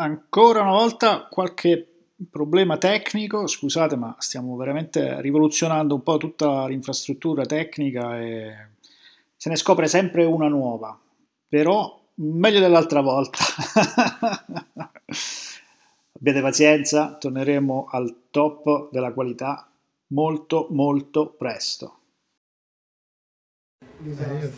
ancora una volta qualche problema tecnico, scusate ma stiamo veramente rivoluzionando un po' tutta l'infrastruttura tecnica e se ne scopre sempre una nuova, però meglio dell'altra volta. Abbiate pazienza, torneremo al top della qualità molto molto presto. Eh,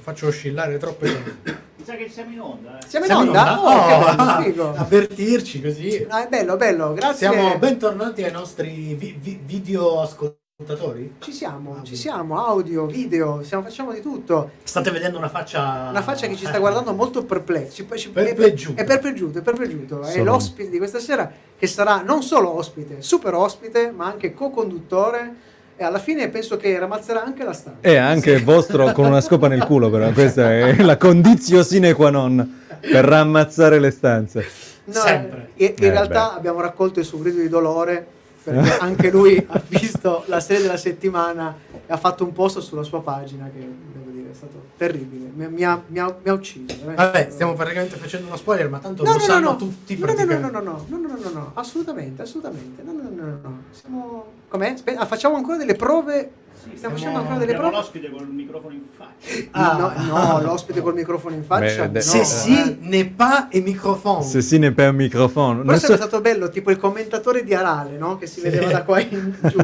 faccio oscillare troppe Mi sa che siamo in onda. Eh. Siamo in onda? Oh, che bello, figo. avvertirci così. Ah, è bello, bello, grazie. Siamo bentornati ai nostri vi- vi- video ascoltatori. Ci siamo, Audio. ci siamo, audio, video, siamo- facciamo di tutto. State vedendo una faccia Una faccia che ci sta guardando molto perplesso. Ci- ci- Perpleggiuto. È perpleggiuto, è perpleggiuto. È Sono- l'ospite di questa sera che sarà non solo ospite, super ospite, ma anche co-conduttore. E alla fine penso che ramazzerà anche la stanza. E anche il vostro con una scopa nel culo, però questa è la condizio sine qua non per rammazzare le stanze. No, Sempre. In, in Eh, realtà beh. abbiamo raccolto il suo grido di dolore perché anche lui ha visto la serie della settimana e ha fatto un post sulla sua pagina che devo dire è stato terribile. Mi, mi ha, mi ha- mi ha ucciso. Vabbè, stiamo praticamente facendo uno spoiler, ma tanto No, lo no, no, sanno no. tutti No, no, no, no, no, no, no, no, no, no, assolutamente, assolutamente. No, no, no, no, no. Siamo... Com'è? Aspe- ah, facciamo ancora delle prove. Stiamo facendo ancora delle prove. l'ospite col microfono in faccia. Ah. No, no, l'ospite col microfono in faccia. Beh, no. Se si ne pa e microfono. Se si ne per microfono. Però Non sarebbe so, stato bello, tipo il commentatore di Arale, no? Che si vedeva da qua in giù.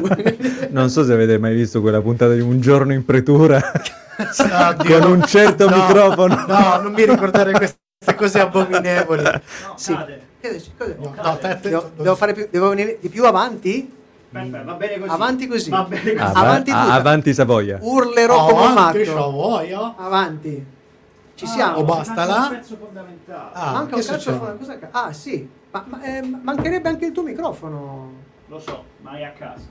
non so se avete mai visto quella puntata di Un giorno in pretura Oddio. con un certo No, microfono. No, non mi ricordare queste cose abominevoli. No, Sì. cade. Che dici? Cos'è? No, no, te- Devo, devo fare più, devo venire di più avanti? Aspetta, va bene così. Avanti così. Va bene così. Ah, Avanti tutta. avanti Savoia. Urlerò come un Avanti, matto. c'ho voglia. Avanti. Ci Ah, siamo. oh, basta manca là. un pezzo fondamentale. Ah, Manca un cazzo che- Ah, sì. Ma, ma, eh, mancherebbe anche il tuo microfono. Lo so, ma è a casa.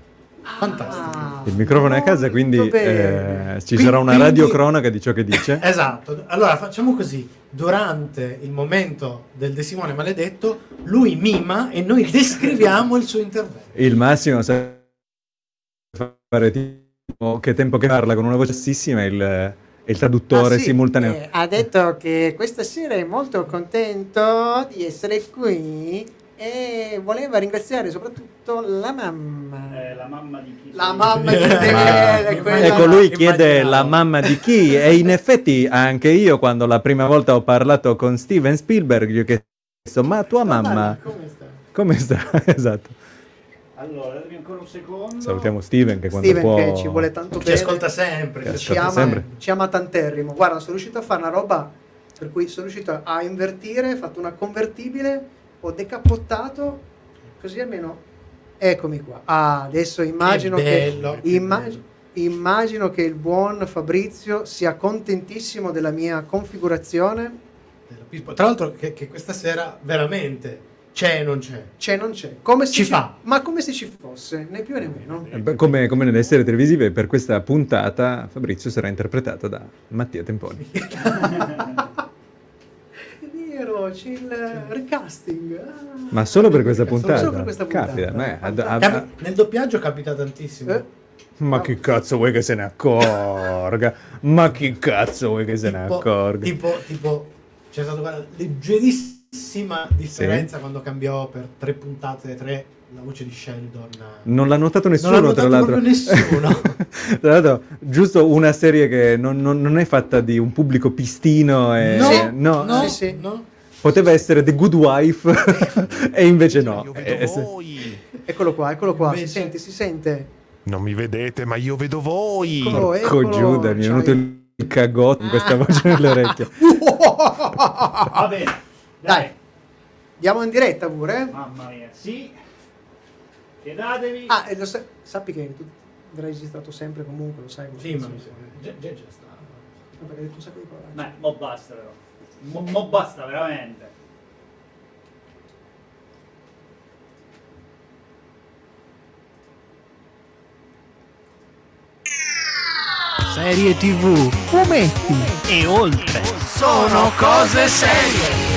Fantastico. Ah, Il microfono è a casa, quindi eh, ci Quindi- sarà una quindi- radiocronaca di ciò che dice. Esatto, allora facciamo così, durante il momento del De Simone maledetto, lui mima e noi descriviamo il suo intervento. Il massimo sa fare tipo che tempo che parla con una voce bassissima il, il traduttore Ah, sì, simultaneo. eh, ha detto che questa sera è molto contento di essere qui e voleva ringraziare soprattutto la mamma. Eh, la mamma di chi? La mamma di Eh, Daniele, ma- quella- Ecco, lui chiede Immaginavo. la mamma di chi e in effetti anche io quando la prima volta ho parlato con Steven Spielberg gli ho chiesto ma tua mamma Come sta? come sta? esatto. Allora, datemi ancora un secondo. Salutiamo Steven che quando Steven può... che ci vuole tanto Ci bene. ascolta sempre. Ci ci ascolta ama, sempre. ci ama tanterrimo. Guarda, sono riuscito a fare una roba per cui sono riuscito a invertire, ho fatto una convertibile, ho decapottato, così almeno eccomi qua. Ah, adesso immagino Che che, bello, che immag- immagino che il buon Fabrizio sia contentissimo della mia configurazione. Tra l'altro che, che questa sera veramente c'è e non c'è. C'è, non c'è. Come se Ci fa. Ma come se ci fosse, né più né meno. Eh, Come, come nelle serie televisive, per questa puntata Fabrizio sarà interpretato da Mattia Temponi. Vero, c'è il recasting. Ah. Ma solo per questa Solo puntata? per questa puntata. Capita, ma, è- ad- ad- Capi- nel doppiaggio capita tantissimo. Eh, ma che cazzo vuoi che se ne accorga? Ma che cazzo vuoi che se ne Tipo- accorga? Tipo, tipo, c'è stata una leggerissima differenza quando cambiò per tre puntate, tre, la voce di Sheldon. Non l'ha notato nessuno, Non l'ha tra notato l'altro. nessuno. tra l'altro, giusto una serie che non, non- non è fatta di un pubblico pistino e... No, no, no, sì, sì. no. poteva essere The Good Wife e invece no. Io Eh, vedo se- voi. Eccolo qua, eccolo qua. Si Invece- sente, si sente. Non mi vedete, ma io vedo voi. Eccolo. Giuda, mi è venuto il cagotto con questa voce nelle orecchie. Va bene. Dai. Dai. Andiamo in diretta pure. Mamma mia, sì. Chedatevi. Ah, e lo sa- sappi che tu avrai registrato sempre comunque, lo sai. Sì, ma funziona. già, già, già sta. No, perché hai detto un sacco di parole. Beh, mo basta però. Mo, mo basta veramente. Serie TV, fumetti e oltre. Sono cose serie.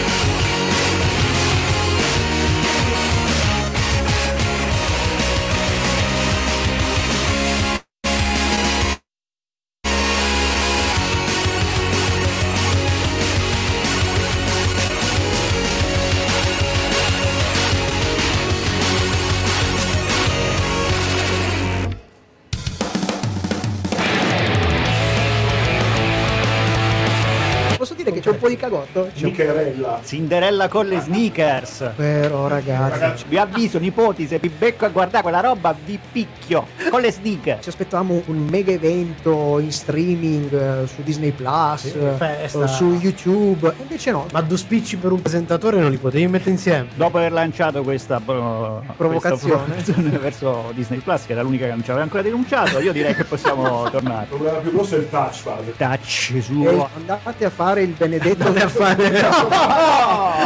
la Cinderella con le sneakers. Però ragazzi, Vi avviso, nipoti, se vi becco a guardare quella roba, vi picchio con le sneakers. ci aspettavamo un mega evento in streaming eh, su Disney Plus, Sì, eh, su YouTube, invece no. Ma due spicci per un presentatore non li potevi mettere insieme. Dopo aver lanciato questa pro- Provocazione. questa provocazione verso Disney Plus, che era l'unica che non ci aveva ancora denunciato, io direi che possiamo tornare. Il problema più grosso è il touchpad. Touch suo. andate a fare il benedetto Andate a fare-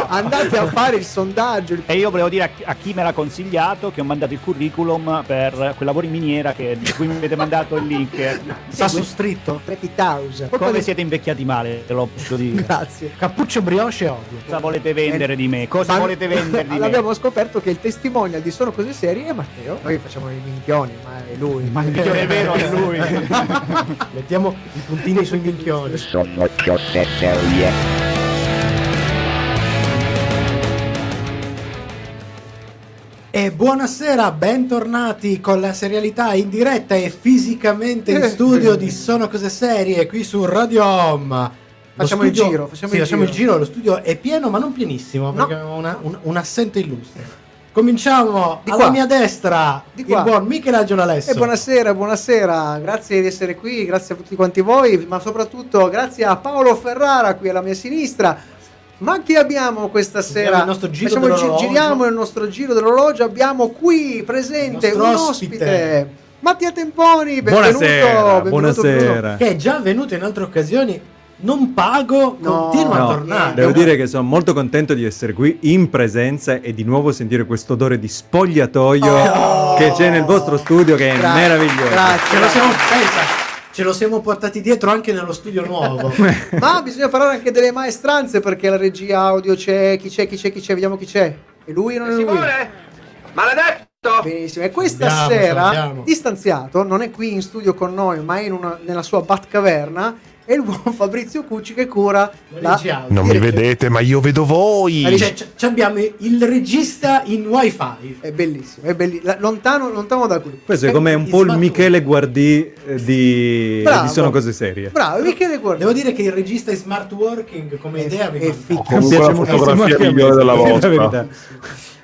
andate a fare il sondaggio E io volevo dire a, chi- a chi me l'ha consigliato che ho mandato il curriculum per quel lavoro in miniera che, di cui mi avete mandato il link. Sta su stritto. Pretty House Come di- siete invecchiati male, te lo posso dire. grazie Cappuccio brioche e odio. Cosa volete vendere di me? Cosa Ma- volete vendere di me? abbiamo scoperto che il testimonial di Sono Cose Serie è Matteo noi facciamo i minchioni ma è lui Ma il minchione vero è lui. Mettiamo i puntini sui minchioni. Sono cose serie. E buonasera, bentornati con la serialità in diretta e fisicamente in studio di Sono Cose Serie qui su Radio Home. Lo Facciamo il studio- giro, facciamo sì, il facciamo il giro. giro, lo studio è pieno ma non pienissimo perché abbiamo una- un, un assente illustre. Cominciamo Di alla qua. mia destra, Di qua. il buon Michelangelo Alesso. E buonasera, buonasera, grazie di essere qui, grazie a tutti quanti voi, ma soprattutto grazie a Paolo Ferrara qui alla mia sinistra. Ma chi abbiamo questa Abbiamo sera? il nostro giro Facciamo giriamo il nostro giro dell'orologio, abbiamo qui presente un ospite. ospite. Mattia Temponi, benvenuto. Buonasera, benvenuto, buonasera. Che è già venuto in altre occasioni, non pago, No, continua a No, tornare. devo dire che sono molto contento di essere qui in presenza e di nuovo sentire questo odore di spogliatoio Oh. che c'è nel vostro studio che è Grazie, meraviglioso. Grazie. Lo siamo, pensa, ce lo siamo portati dietro anche nello studio nuovo. Ma bisogna parlare anche delle maestranze perché la regia audio c'è, chi c'è, chi c'è, chi c'è, vediamo chi c'è. E lui non è lui? Maledetto! Benissimo, e questa Andiamo, sera, salutiamo. distanziato, non è qui in studio con noi, ma è in una- nella sua Batcaverna, è il buon Fabrizio Cucci che cura la... Non mi vedete, ma io vedo voi. Cioè, c- abbiamo il regista in wifi. È bellissimo, è bellissimo. Lontano, lontano da qui. Questo è come un po' il Michele Guardì eh, di, Bravo. di Sono Cose Serie. Bravo, Michele guarda. Devo dire che il regista in smart working come È- idea mi è manca. figo. Comunque la fotografia migliore della vostra.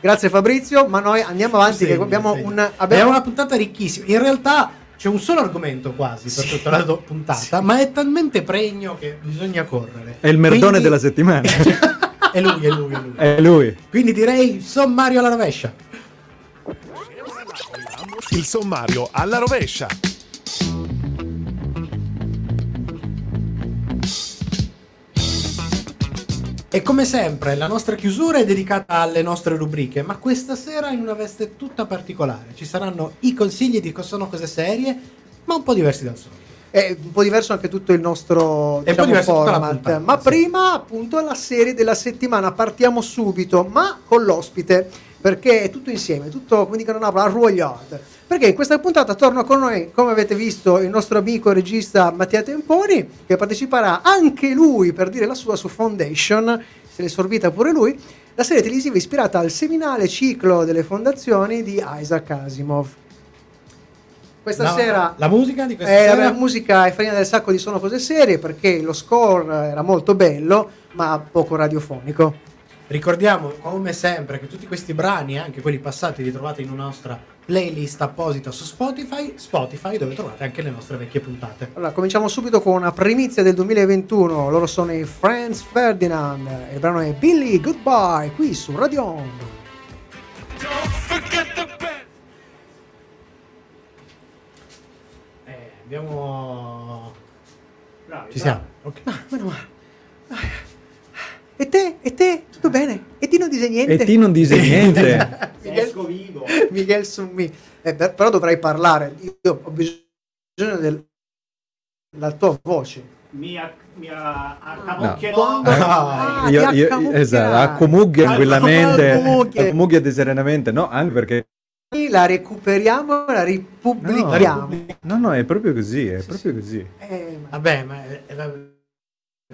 Grazie Fabrizio, ma noi andiamo avanti Sì, che abbiamo sì. un... È Abbiamo una puntata ricchissima. In realtà c'è un solo argomento quasi per tutta la do- puntata, ma è talmente pregno che bisogna correre. È il merdone Quindi- della settimana. è lui, è lui, è lui. è lui. Quindi direi sommario alla rovescia. Il sommario alla rovescia. E come sempre la nostra chiusura è dedicata alle nostre rubriche, ma questa sera in una veste tutta particolare. Ci saranno i consigli di cosa sono cose serie, ma un po' diversi dal solito. È un po' diverso anche tutto il nostro È un po' diciamo, format. puntata, ma sì. prima, appunto, la serie della settimana. Partiamo subito, ma con l'ospite, perché è tutto insieme, tutto come dicono a Napoli, arruogliato. Perché in questa puntata torna con noi, come avete visto, il nostro amico regista Mattia Temponi, che parteciperà anche lui per dire la sua su Foundation, se l'è sorbita pure lui, la serie televisiva ispirata al seminale ciclo delle fondazioni di Isaac Asimov. Questa La- sera la musica di questa eh, sera? la musica è farina del sacco di sono cose serie perché lo score era molto bello ma poco radiofonico. Ricordiamo come sempre che tutti questi brani, anche quelli passati, li trovate in una nostra playlist apposita su Spotify, Spotify dove trovate anche le nostre vecchie puntate. Allora, cominciamo subito con una primizia del 2021. Loro sono i Franz Ferdinand. e Il brano è Billy Goodbye qui su Radio Home. Eh, abbiamo... Bravi, Ci siamo. Ok. Ah, meno male. Ah, E te? E te? Bene? E ti non dice niente? E ti non dice niente. Miguel, Esco vivo. Miguel Summi. Eh, per- però dovrai parlare. Io ho bisogno del- della tua voce. Mi, a- mi a- Quando- accamocchierò. Ah, io, ti io, accamucchierai. esatto, accomugghia tranquillamente, accomugghia serenamente, no, anche perché La recuperiamo e la ripubblichiamo. no, no, è proprio così, è proprio così. Eh, ma Vabbè, ma... eh, eh, vabbè.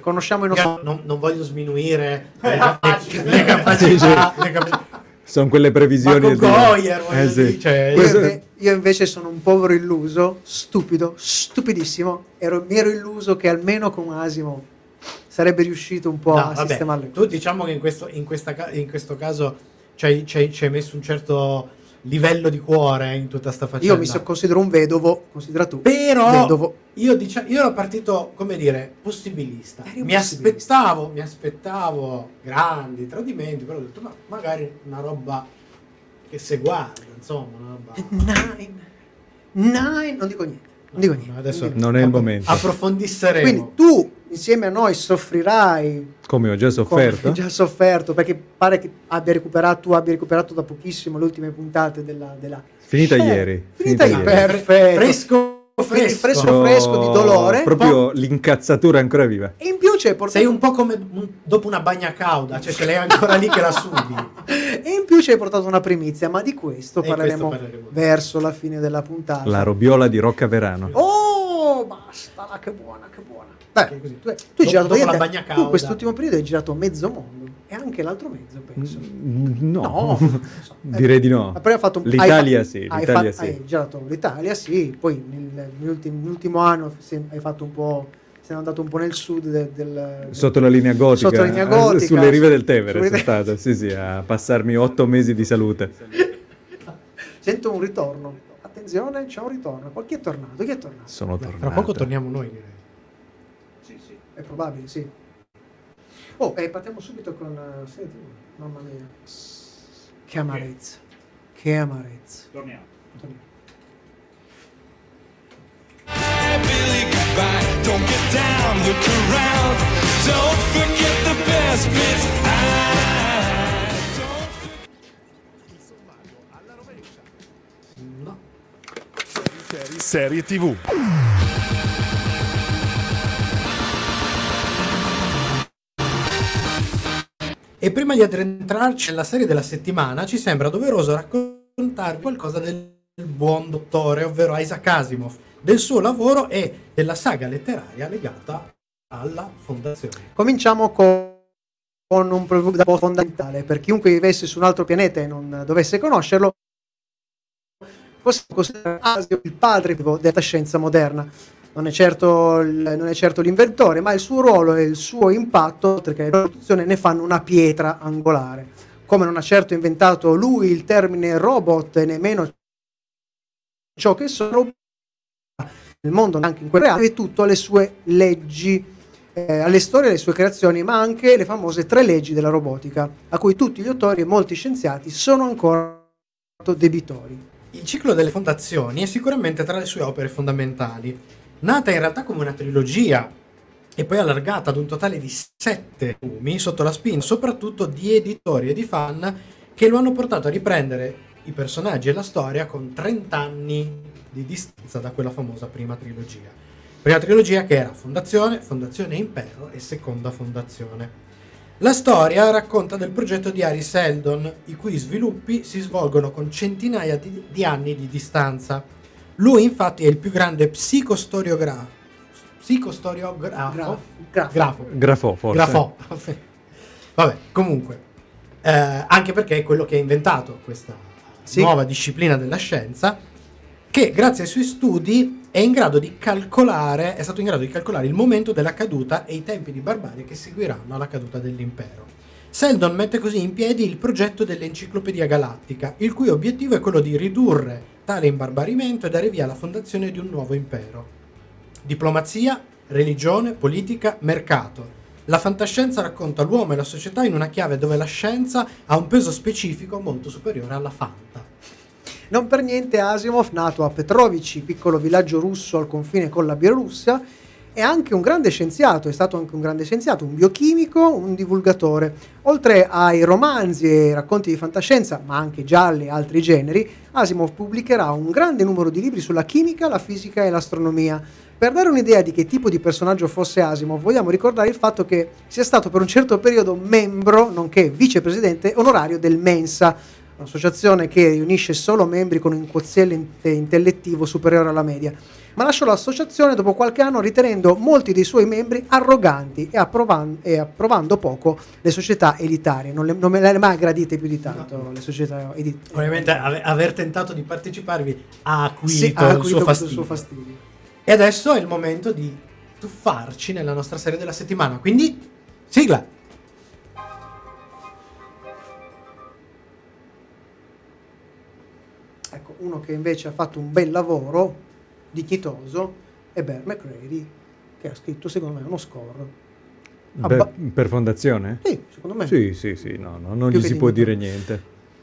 Conosciamo i nostri... Non, non- voglio sminuire le, le- le capacità, le capacità. Sono quelle previsioni. Ma con di- Goyer, Eh, sì. cioè, Io, Questo- inve- io invece sono un povero illuso, stupido, stupidissimo. Ero, mi ero illuso che almeno con Asimo sarebbe riuscito un po' No, a vabbè, sistemarle. tu diciamo che in questo, in questa in questo caso ci hai messo un certo livello di cuore in tutta sta faccenda. Io mi so- considero un vedovo, considera tu. Però Vedovo. io, dicia- io ero partito, come dire, possibilista. Mi possibilista. aspettavo, mi aspettavo grandi tradimenti, però ho detto, ma magari una roba che si guarda, insomma, una roba... Nine. Nine. Non dico niente. Non dico niente. No, adesso non Non è il momento. Approfondisseremo. Quindi tu insieme a noi soffrirai Come ho già come sofferto. già sofferto perché pare che abbia recuperato, tu abbia recuperato da pochissimo le ultime puntate della, della... Finita Eh, ieri. finita ieri. ieri. perfetto. Fresco, fresco. fresco fresco di dolore Proprio l'incazzatura ancora viva. e in più c'è portato Sei un po' come un- dopo una bagna cauda, cioè ce l'hai ancora lì che la sudi. e in più ci hai portato una primizia ma di questo parleremo, questo parleremo. verso la fine della puntata La robiola di Rocca Verano. oh basta la che buona che buona Beh, così. tu, tu hai girato Dopo la praticamente- tu cauda. quest'ultimo periodo hai girato mezzo mondo e anche l'altro mezzo penso Mm, No, No, so. direi di no. Poi hai fatto un- L'Italia hai sì, hai l'Italia fa- sì. Hai girato l'Italia, sì. Poi nel- nell'ultimo, anno hai fatto un po'. Sei andato un po' nel sud del. del- Sotto la linea gotica, Sotto la linea eh, gotica, sulle rive del Tevere sono stato, sì sì, a passarmi otto mesi di salute. Sento un ritorno. Attenzione, c'è un ritorno. Chi è tornato? Chi è tornato? Sono Tra tornato. poco torniamo noi, direi. È probabile, sì. Oh, e partiamo subito con. eh, senti, mamma mia. Che amarezza. Che amarezza. Torniamo. Torniamo. Don't get down, look around. Don't forget the best bits. I don't No. Serie TV. E prima di addentrarci nella serie della settimana, ci sembra doveroso raccontarvi qualcosa del buon dottore, ovvero Isaac Asimov, del suo lavoro e della saga letteraria legata alla fondazione. Cominciamo con, un presupposto fondamentale. Per chiunque vivesse su un altro pianeta e non dovesse conoscerlo, possiamo considerare il padre della scienza moderna. Non è, certo non è certo l'inventore, ma il suo ruolo e il suo impatto, oltre che la produzione, ne fanno una pietra angolare. Come non ha certo inventato lui il termine robot e nemmeno ciò che sono nel mondo, anche in quel reale, e tutto alle sue leggi, eh, alle storie alle sue creazioni, ma anche le famose tre leggi della robotica, a cui tutti gli autori e molti scienziati sono ancora debitori. Il ciclo delle fondazioni è sicuramente tra le sue opere fondamentali. Nata in realtà come una trilogia e poi allargata ad un totale di sette volumi sotto la spinta soprattutto di editori e di fan che lo hanno portato a riprendere i personaggi e la storia con 30 anni di distanza da quella famosa prima trilogia. Prima trilogia che era Fondazione, Fondazione Impero e Seconda Fondazione. La storia racconta del progetto di Ari Seldon, i cui sviluppi si svolgono con centinaia di, di anni di distanza. Lui infatti è il più grande psicostoriografo. Psicostoriografo? Grafo. Grafo. Grafo. Forse. Grafò. Vabbè, comunque. Eh, anche perché è quello che ha inventato questa Sì. nuova disciplina della scienza, che grazie ai suoi studi è in grado di calcolare, è stato in grado di calcolare il momento della caduta e i tempi di barbarie che seguiranno alla caduta dell'impero. Seldon mette così in piedi il progetto dell'Enciclopedia Galattica, il cui obiettivo è quello di ridurre tale imbarbarimento e dare via alla fondazione di un nuovo impero. Diplomazia, religione, politica, mercato. La fantascienza racconta l'uomo e la società in una chiave dove la scienza ha un peso specifico molto superiore alla fanta. Non per niente Asimov, nato a Petrovici, piccolo villaggio russo al confine con la Bielorussia, è anche un grande scienziato, è stato anche un grande scienziato, un biochimico, un divulgatore. Oltre ai romanzi e racconti di fantascienza, ma anche gialli e altri generi, Asimov pubblicherà un grande numero di libri sulla chimica, la fisica e l'astronomia. Per dare un'idea di che tipo di personaggio fosse Asimov, vogliamo ricordare il fatto che sia stato per un certo periodo membro, nonché vicepresidente onorario del Mensa, un'associazione che riunisce solo membri con un quoziente intellettivo superiore alla media. Ma lasciò l'associazione dopo qualche anno ritenendo molti dei suoi membri arroganti e, approvan- e approvando poco le società elitarie. Non, le- non me le mai gradite più di tanto le società editarie. Ovviamente ave- aver tentato di parteciparvi ha acuito, Sì, ha il, acuito suo questo fastidio. suo fastidio. E adesso è il momento di tuffarci nella nostra serie della settimana. Quindi, sigla! Uno che invece ha fatto un bel lavoro, dignitoso, è Bear McCready, che ha scritto secondo me uno score. Per, Abba- per fondazione? Sì, secondo me. Sì, sì, sì, no, no, non Più gli si può dire niente.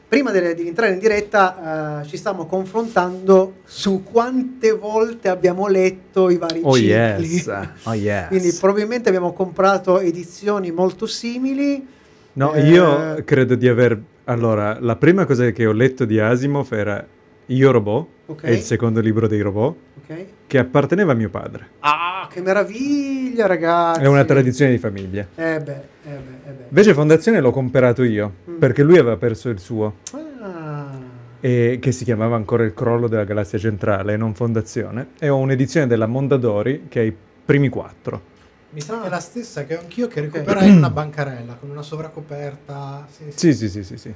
Prima delle- di entrare in diretta eh, ci stiamo confrontando su quante volte abbiamo letto i vari Oh cicli. yes, oh yes. Quindi probabilmente abbiamo comprato edizioni molto simili. No, Eh, io credo di aver... Allora, la prima cosa che ho letto di Asimov era Io Robot, Ok. è il secondo libro dei robot, Ok. che apparteneva a mio padre. Ah, che meraviglia, ragazzi! È una tradizione di famiglia. Eh beh, eh beh, eh beh. Invece Fondazione l'ho comprato io, Mm. perché lui aveva perso il suo, Ah, e che si chiamava ancora Il crollo della galassia centrale, non Fondazione, e ho un'edizione della Mondadori che ha i primi quattro. Mi sa Ah. che è la stessa che ho anch'io che recuperai in una bancarella con una sovracoperta. Sì, sì. Sì, sì, sì, sì, sì.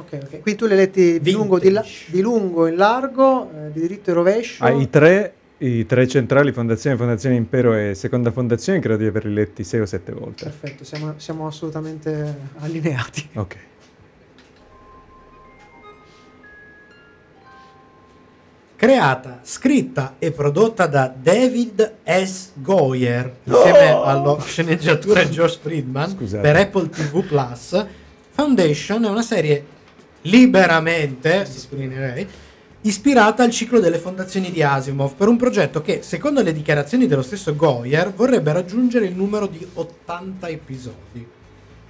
Ok, ok. Quindi tu le hai letti di lungo, di, la- di lungo in largo, eh, di diritto e rovescio. Ah, i, tre, I tre centrali, Fondazione, Fondazione Impero e Seconda Fondazione, credo di averli letti sei o sette volte. Perfetto, siamo, siamo assolutamente allineati. Ok. Creata, scritta e prodotta da David S. Goyer insieme allo sceneggiatore Josh Friedman Scusate. per Apple TV Plus. Foundation è una serie liberamente, sottolineerei, ispirata al ciclo delle fondazioni di Asimov per un progetto che, secondo le dichiarazioni dello stesso Goyer, vorrebbe raggiungere il numero di 80 episodi.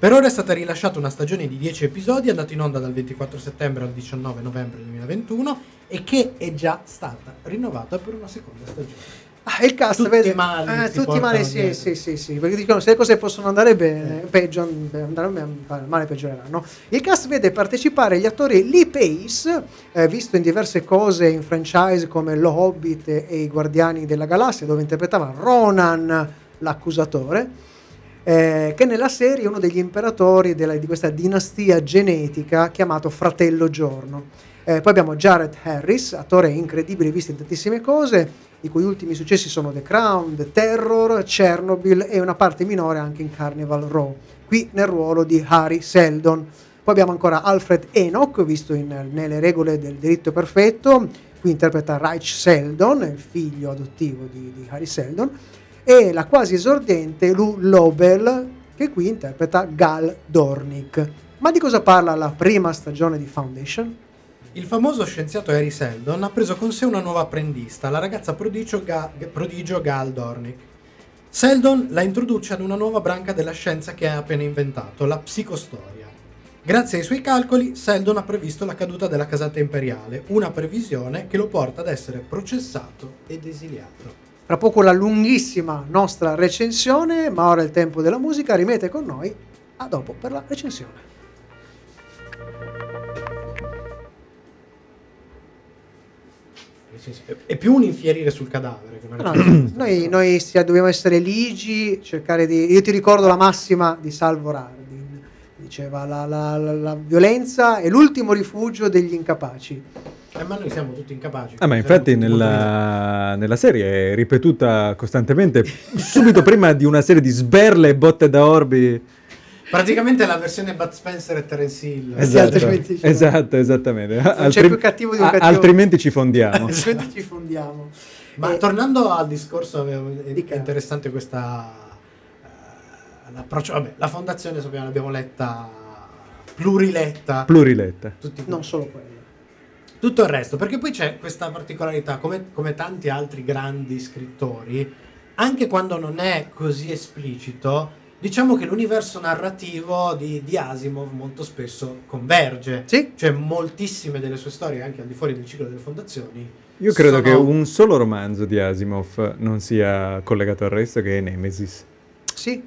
Per ora è stata rilasciata una stagione di 10 episodi, andata in onda dal 24 settembre al 19 novembre 2021 e che è già stata rinnovata per una seconda stagione. Ah, il cast, Tutti vedi? i mali Eh, tutti mali, sì, dietro. sì, sì, sì, perché dicono se le cose possono andare bene, peggio, andare bene, male peggioreranno. Il cast vede partecipare gli attori Lee Pace, eh, visto in diverse cose in franchise come Lo Hobbit e i Guardiani della Galassia, dove interpretava Ronan, l'accusatore, eh, che nella serie è uno degli imperatori della- di questa dinastia genetica chiamato Fratello Giorno. Eh, poi abbiamo Jared Harris, attore incredibile visto in tantissime cose, i cui ultimi successi sono The Crown, The Terror, Chernobyl e una parte minore anche in Carnival Row, qui nel ruolo di Harry Seldon. Poi abbiamo ancora Alfred Enoch, visto in- nelle regole del diritto perfetto, qui interpreta Reich Seldon, il figlio adottivo di, di Harry Seldon, e la quasi esordiente Lou Lobel, che qui interpreta Gal Dornick. Ma di cosa parla la prima stagione di Foundation? Il famoso scienziato Harry Seldon ha preso con sé una nuova apprendista, la ragazza prodigio, Ga- prodigio Gal Dornick. Seldon la introduce ad una nuova branca della scienza che ha appena inventato, la psicostoria. Grazie ai suoi calcoli, Seldon ha previsto la caduta della casata imperiale, una previsione che lo porta ad essere processato ed esiliato. Tra poco la lunghissima nostra recensione, ma ora è il tempo della musica, rimete con noi, a dopo per la recensione. Senso, è- più un infierire sul cadavere che una No, noi noi dobbiamo essere ligi, cercare di... Io ti ricordo la massima di Salvo Rardin, diceva la, la- la- la violenza è l'ultimo rifugio degli incapaci. Eh, ma noi siamo tutti incapaci. Ah, ma infatti nella, nella serie è ripetuta costantemente, subito prima di una serie di sberle e botte da orbi. Praticamente è la versione Bud Spencer e Terence Hill. Esatto, altrimenti ci- esatto, esattamente. c'è più cattivo di un cattivo. Altrimenti ci fondiamo. Altrimenti ci fondiamo. Ma Eh, tornando al discorso, avevo- è, interessante questa eh, l'approccio. Vabbè, la fondazione sappiamo, l'abbiamo letta pluriletta. Pluriletta. tutti non solo quello. tutto il resto, perché poi c'è questa particolarità, come, come tanti altri grandi scrittori, anche quando non è così esplicito, diciamo che l'universo narrativo di, di Asimov molto spesso converge. Sì, Cioè, moltissime delle sue storie, anche al di fuori del ciclo delle fondazioni. Io credo sono- che un solo romanzo di Asimov non sia collegato al resto, che è Nemesis. sì.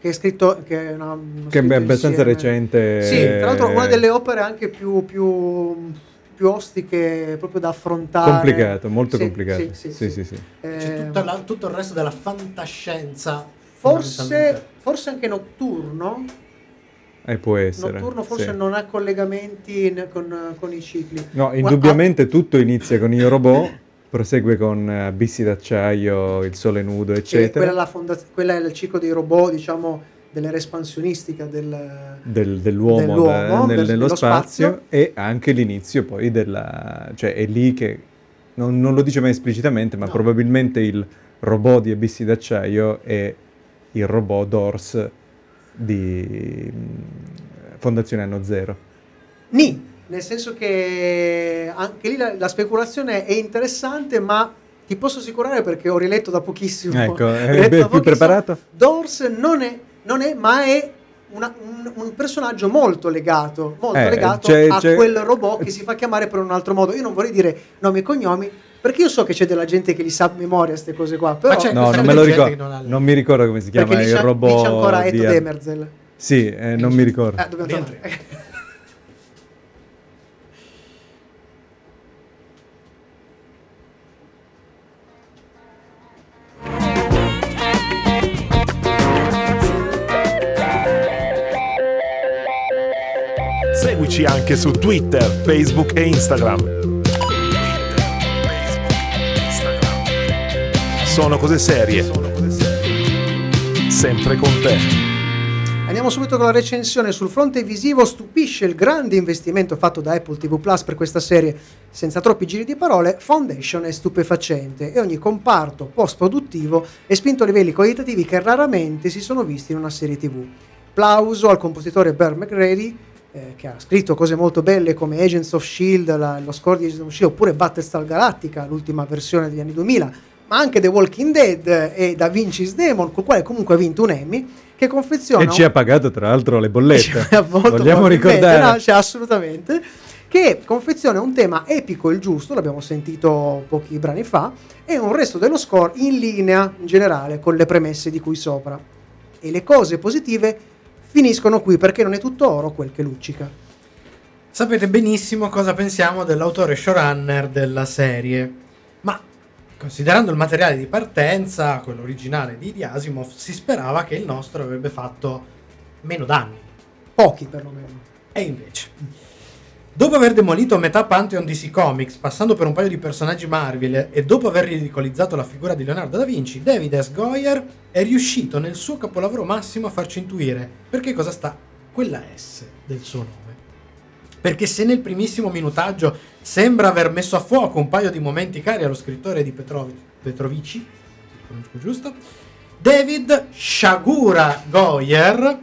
Che è scritto... Che è, una, una Che è abbastanza insieme. recente. Sì, tra l'altro una delle opere anche più, più, più ostiche proprio da affrontare. Complicato, molto Sì, complicato. Sì, sì, Sì, sì. sì, sì. Eh, C'è la- tutto il resto della fantascienza. Forse, forse anche Notturno. Eh, può essere. Notturno forse sì. non ha collegamenti ne- con, con i cicli. No, indubbiamente tutto inizia con Io Robot prosegue con eh, Abissi d'acciaio, Il sole nudo, eccetera. quella, è la fonda- quella è il ciclo dei robot, diciamo, dell'era espansionistica del... del- dell'uomo, dell'uomo da- nel- nello spazio, spazio. e anche l'inizio poi della... cioè è lì che non, non lo dice mai esplicitamente, ma No. probabilmente il robot di Abissi d'acciaio è il robot Dors di mm, Fondazione Anno Zero. Ni, nel senso che anche lì la, la speculazione è interessante, ma ti posso assicurare perché ho riletto da pochissimo. Ecco, è da più pochissimo, preparato? Dors non è, non è ma è una- un, un personaggio molto legato, molto Eh, legato c'è- a c'è- quel robot che si fa chiamare per un altro modo. Io non vorrei dire nomi e cognomi, perché io so che c'è della gente che li sa a memoria queste cose qua, però c'è- No, non me lo ricordo, non ha le- non mi ricordo come si chiama perché il c'è, robot c'è ancora Eto di... Demerzel. Sì, eh, non mi ricordo. Eh, dobbiamo Dentro. tornare. Seguici anche su Twitter, Facebook e Instagram. Sono cose serie. Sempre con te. Andiamo subito con la recensione. Sul fronte visivo stupisce il grande investimento fatto da Apple TV Plus per questa serie. Senza troppi giri di parole, Foundation è stupefacente e ogni comparto post-produttivo è spinto a livelli qualitativi che raramente si sono visti in una serie TV. Plauso al compositore Bear McGrady, eh, che ha scritto cose molto belle come Agents of Shield, la- lo score di Agents of Shield, oppure Battlestar Galactica, l'ultima versione degli anni 2000, ma anche The Walking Dead e Da Vinci's Demon, col quale comunque ha vinto un Emmy, che confeziona E ci ha pagato tra l'altro le bollette. Molto Vogliamo ricordare? no, cioè, assolutamente. Che confeziona un tema epico e il giusto, l'abbiamo sentito pochi brani fa, e un resto dello score in linea in generale con le premesse di cui sopra. E le cose positive finiscono qui perché non è tutto oro quel che luccica. Sapete benissimo cosa pensiamo dell'autore showrunner della serie, considerando il materiale di partenza, quello originale di, di Asimov, si sperava che il nostro avrebbe fatto meno danni. Pochi perlomeno. E invece, dopo aver demolito metà Pantheon DC Comics, passando per un paio di personaggi Marvel e dopo aver ridicolizzato la figura di Leonardo da Vinci, David S. Goyer è riuscito nel suo capolavoro massimo a farci intuire perché cosa sta quella S del suo nome. Perché se nel primissimo minutaggio sembra aver messo a fuoco un paio di momenti cari allo scrittore di Petrovi- Petrovici, giusto, David Shagura Goyer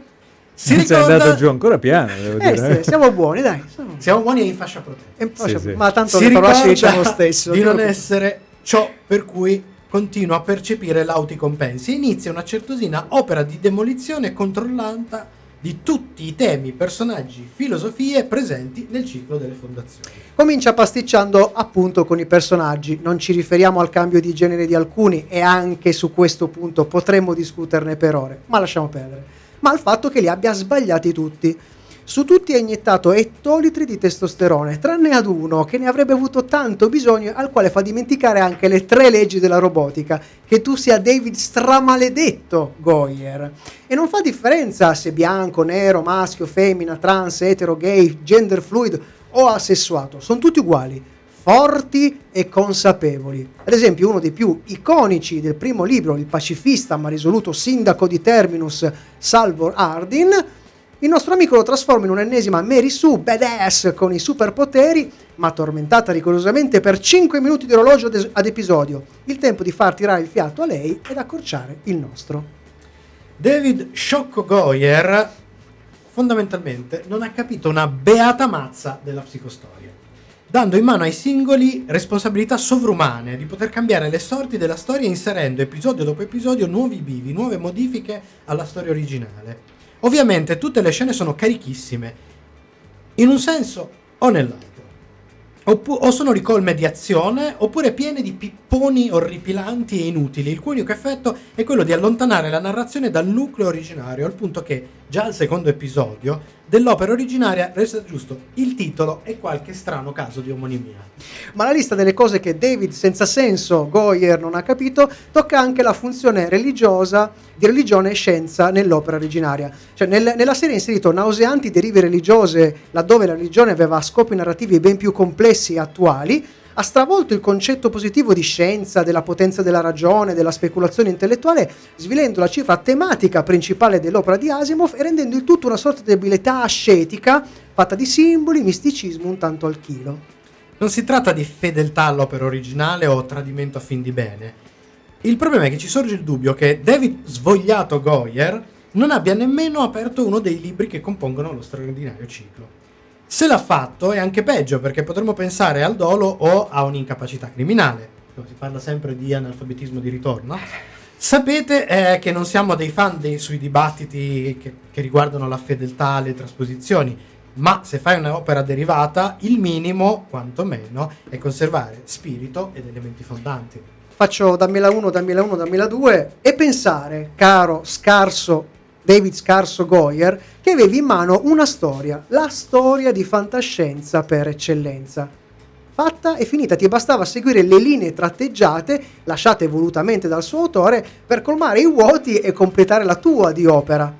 si Sei ricorda... andato giù ancora piano, devo Eh, dire. sì, siamo buoni, dai. siamo- Siamo buoni e in fascia protetta. Sì, sì. Ma tanto Si le parolacce le ricorda diciamo stesso. di non preoccupare. essere ciò per cui continua a percepire lauti compensi. Inizia una certosina opera di demolizione controllata di tutti i temi, personaggi, filosofie presenti nel ciclo delle fondazioni. Comincia pasticciando appunto con i personaggi, non ci riferiamo al cambio di genere di alcuni e anche su questo punto potremmo discuterne per ore, ma lasciamo perdere, ma al fatto che li abbia sbagliati tutti. Su tutti ha iniettato ettolitri di testosterone, tranne ad uno che ne avrebbe avuto tanto bisogno, al quale fa dimenticare anche le tre leggi della robotica, che tu sia David stramaledetto Goyer. E non fa differenza se bianco, nero, maschio, femmina, trans, etero, gay, gender fluid o asessuato, sono tutti uguali, forti e consapevoli. Ad esempio, uno dei più iconici del primo libro, il pacifista ma risoluto sindaco di Terminus, Salvor Hardin, il nostro amico lo trasforma in un'ennesima Mary Sue badass con i superpoteri, ma tormentata rigorosamente per 5 minuti di orologio ad- episodio, il tempo di far tirare il fiato a lei ed accorciare il nostro. David Sciocco Goyer fondamentalmente non ha capito una beata mazza della psicostoria, dando in mano ai singoli responsabilità sovrumane di poter cambiare le sorti della storia inserendo episodio dopo episodio nuovi bivi, nuove modifiche alla storia originale. Ovviamente tutte le scene sono carichissime, in un senso o nell'altro. Oppu- o sono ricolme di azione oppure piene di pipponi orripilanti e inutili, il cui unico effetto è quello di allontanare la narrazione dal nucleo originario, al punto che già al secondo episodio dell'opera originaria resta giusto il titolo e qualche strano caso di omonimia. Ma la lista delle cose che David senza senso Goyer non ha capito tocca anche la funzione religiosa di religione e scienza nell'opera originaria. Cioè nel- nella serie è inserito nauseanti derive religiose laddove la religione aveva scopi narrativi ben più complessi e attuali, ha stravolto il concetto positivo di scienza, della potenza della ragione, della speculazione intellettuale, svilendo la cifra tematica principale dell'opera di Asimov e rendendo il tutto una sorta di abilità ascetica fatta di simboli, misticismo un tanto al chilo. Non si tratta di fedeltà all'opera originale o tradimento a fin di bene. Il problema è che ci sorge il dubbio che David Svogliato Goyer non abbia nemmeno aperto uno dei libri che compongono lo straordinario ciclo. Se l'ha fatto è anche peggio perché potremmo pensare al dolo o a un'incapacità criminale. Si parla sempre di analfabetismo di ritorno. Sapete eh, che non siamo dei fan dei, sui dibattiti che, che riguardano la fedeltà alle trasposizioni, ma se fai un'opera derivata, il minimo, quantomeno, è conservare spirito ed elementi fondanti. Faccio dammela 1, dammela 1, dammela 2 e pensare, caro scarso David Scarso Goyer, che avevi in mano una storia, la storia di fantascienza per eccellenza. Fatta e finita, ti bastava seguire le linee tratteggiate lasciate volutamente dal suo autore per colmare i vuoti e completare la tua di opera.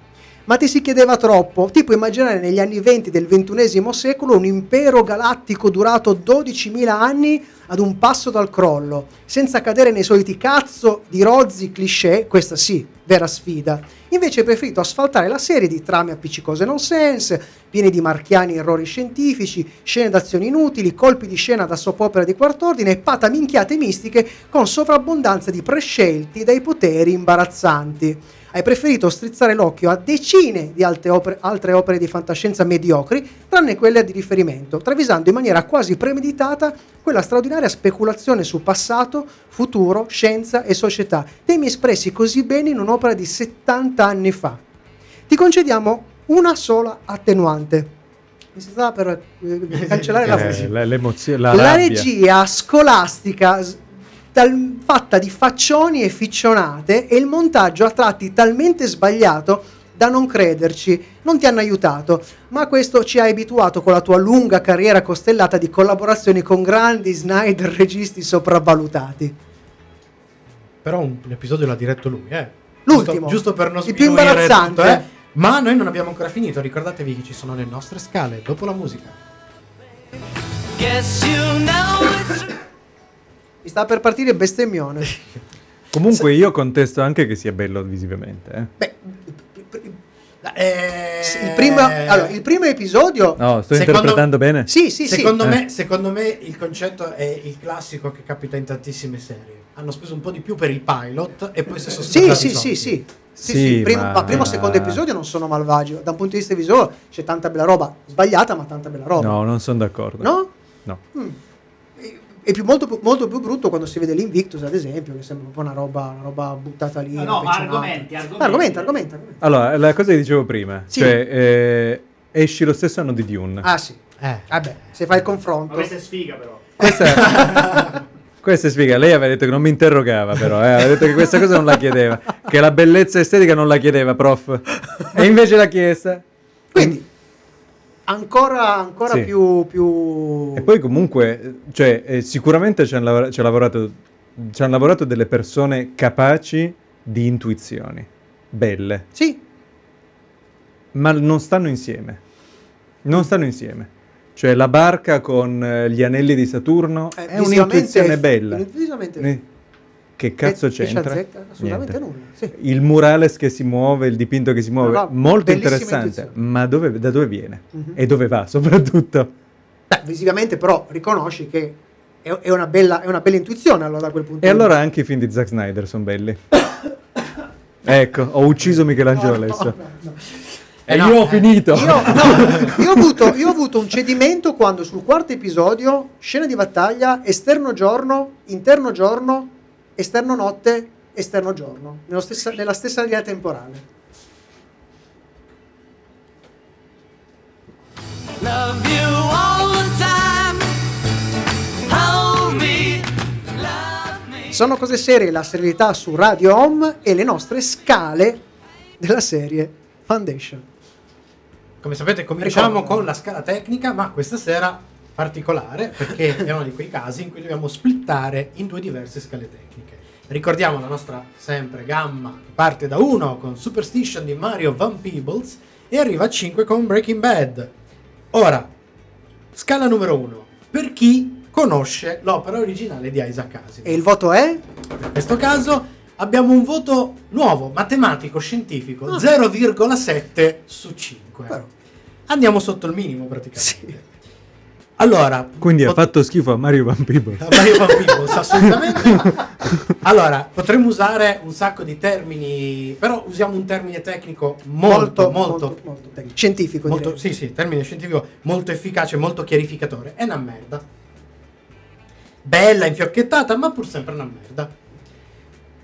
Ma ti si chiedeva troppo, ti puoi immaginare negli anni 20 del XXI secolo un impero galattico durato 12.000 anni ad un passo dal crollo, senza cadere nei soliti cazzo di rozzi cliché, questa sì, vera sfida. Invece hai preferito asfaltare la serie di trame appiccicose nonsense, piene di marchiani errori scientifici, scene d'azione inutili, colpi di scena da soap opera di quart'ordine e pataminchiate mistiche con sovrabbondanza di prescelti dai poteri imbarazzanti. Hai preferito strizzare l'occhio a decine di altre opere, altre opere di fantascienza mediocri, tranne quelle di riferimento, travisando in maniera quasi premeditata quella straordinaria speculazione su passato, futuro, scienza e società, temi espressi così bene in un'opera di 70 anni fa. Ti concediamo una sola attenuante. Mi si stava per eh, cancellare la Eh, la- l'emozio- la la rabbia. regia scolastica tal- fatta di faccioni e ficcionate e il montaggio a tratti talmente sbagliato da non crederci. Non ti hanno aiutato, ma questo ci ha abituato con la tua lunga carriera costellata di collaborazioni con grandi Snyder registi sopravvalutati. Però un, episodio l'ha diretto lui, eh. L'ultimo. Giusto, giusto per non Il più imbarazzante. tutto, eh. Ma noi non abbiamo ancora finito, ricordatevi che ci sono le nostre scale dopo la musica. Guess you know it's Mi sta per partire bestemmione. Comunque io contesto anche che sia bello visivamente. eh. Eh, Sì, il, primo, allora, il primo episodio... No, sto Secondo- interpretando bene? Sì, sì, sì. secondo, Eh. me, secondo me il concetto è il classico che capita in tantissime serie. Hanno speso un po' di più per il pilot e poi si sono Sì, sì, sì, sì. Sì, Sì, sì, primo, ma- ma primo e secondo episodio non sono malvagi. Da un punto di vista visivo c'è tanta bella roba. Sbagliata, ma tanta bella roba. No, non sono d'accordo. No? No. È più, molto, più- molto più brutto quando si vede l'Invictus, ad esempio, che sembra un po' una roba, una roba buttata lì. No, no, argomenti, argomenti. Argomenti, argomenti, argomenti. Allora, la cosa che dicevo prima, Sì. cioè eh, esci lo stesso anno di Dune. Ah sì. Eh. Vabbè, se fai il Ma confronto. questa è sfiga però. Questa, questa è sfiga. Lei aveva detto che non mi interrogava, però. Eh. Aveva detto che questa cosa non la chiedeva. Che la bellezza estetica non la chiedeva, prof. E invece l'ha chiesta. Quindi, ancora, ancora Sì. più, più... E poi comunque, cioè, eh, sicuramente ci hanno ha lavorato, ci hanno lavorato delle persone capaci di intuizioni, belle, Sì, ma non stanno insieme. Non stanno insieme. Cioè la barca con eh, gli anelli di Saturno eh, è un'intuizione bella. Visivamente Che cazzo E- e c'entra? c'azzecca assolutamente Niente. nulla. Sì. Il murales che si muove, il dipinto che si muove, No, no, molto interessante. intuizione. Ma dove- da dove viene? Mhm. E dove va soprattutto? Beh, visivamente però riconosci che è, è una bella, è una bella intuizione allora da quel punto E allora anche i film di Zack Snyder sono belli. ecco, ho ucciso Michelangelo No, adesso. E no, io ho eh, finito. Io, io ho avuto, io ho avuto un cedimento quando sul quarto episodio, scena di battaglia, esterno giorno, interno giorno, esterno notte, esterno giorno, nello stessa- nella stessa linea temporale. love you all the time. Hold me, love me. Sono cose serie, la serialità su Radio Home e le nostre scale della serie Foundation. Come sapete cominciamo Ricordo. con la scala tecnica, ma questa sera particolare perché è uno di quei casi in cui dobbiamo splittare in due diverse scale tecniche. Ricordiamo la nostra sempre gamma che parte da 1 con Superstition di Mario Van Peebles e arriva a 5 con Breaking Bad. Ora, scala numero 1. per chi conosce l'opera originale di Isaac Asimov. E il voto è? In questo caso abbiamo un voto nuovo, matematico, scientifico, Ah. 0,7 su 5. Però. Andiamo sotto il minimo praticamente. Allora, Quindi ha pot- fatto schifo a Mario Van Peebles. a Mario Van Peebles, assolutamente. Allora, potremmo usare un sacco di termini, però usiamo un termine tecnico molto, molto, molto tecnico. scientifico. molto, sì, sì, termine scientifico molto efficace, molto chiarificatore. È una merda. Bella, infiocchettata, ma pur sempre una merda.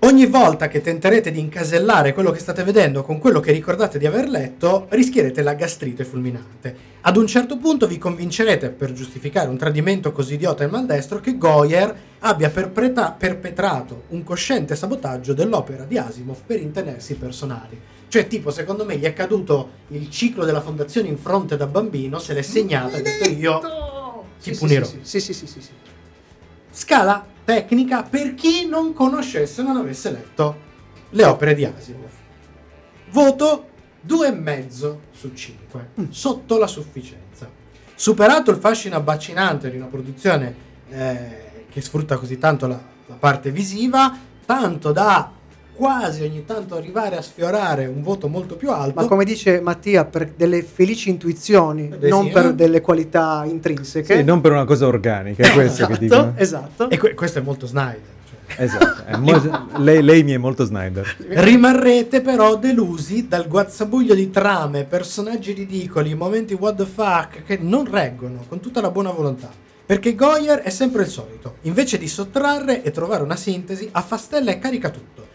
Ogni volta che tenterete di incasellare quello che state vedendo con quello che ricordate di aver letto, rischierete la gastrite fulminante. Ad un certo punto vi convincerete, per giustificare un tradimento così idiota e maldestro, che Goyer abbia perpreta- perpetrato un cosciente sabotaggio dell'opera di Asimov per interessi personali. Cioè, tipo, secondo me gli è caduto il ciclo della fondazione in fronte da bambino, se l'è segnato e ha detto io ti Sì, punirò. Sì, sì, sì, sì, sì. Scala tecnica per chi non conoscesse non avesse letto le opere di Asimov. Voto 2,5 su 5, sotto la sufficienza. Superato il fascino abbacinante di una produzione eh, che sfrutta così tanto la, la parte visiva, tanto da quasi ogni tanto arrivare a sfiorare un voto molto più alto. Ma come dice Mattia, per delle felici intuizioni, Eh, non sì, per eh. delle qualità intrinseche. Sì, non per una cosa organica, è questo che esatto, dicono. esatto. E que- questo è molto Snyder. cioè. Esatto, è mo- lei, lei mi è molto Snyder. Rimarrete però delusi dal guazzabuglio di trame, personaggi ridicoli, momenti what the fuck che non reggono con tutta la buona volontà. Perché Goyer è sempre il solito, invece di sottrarre e trovare una sintesi, affastella e carica tutto,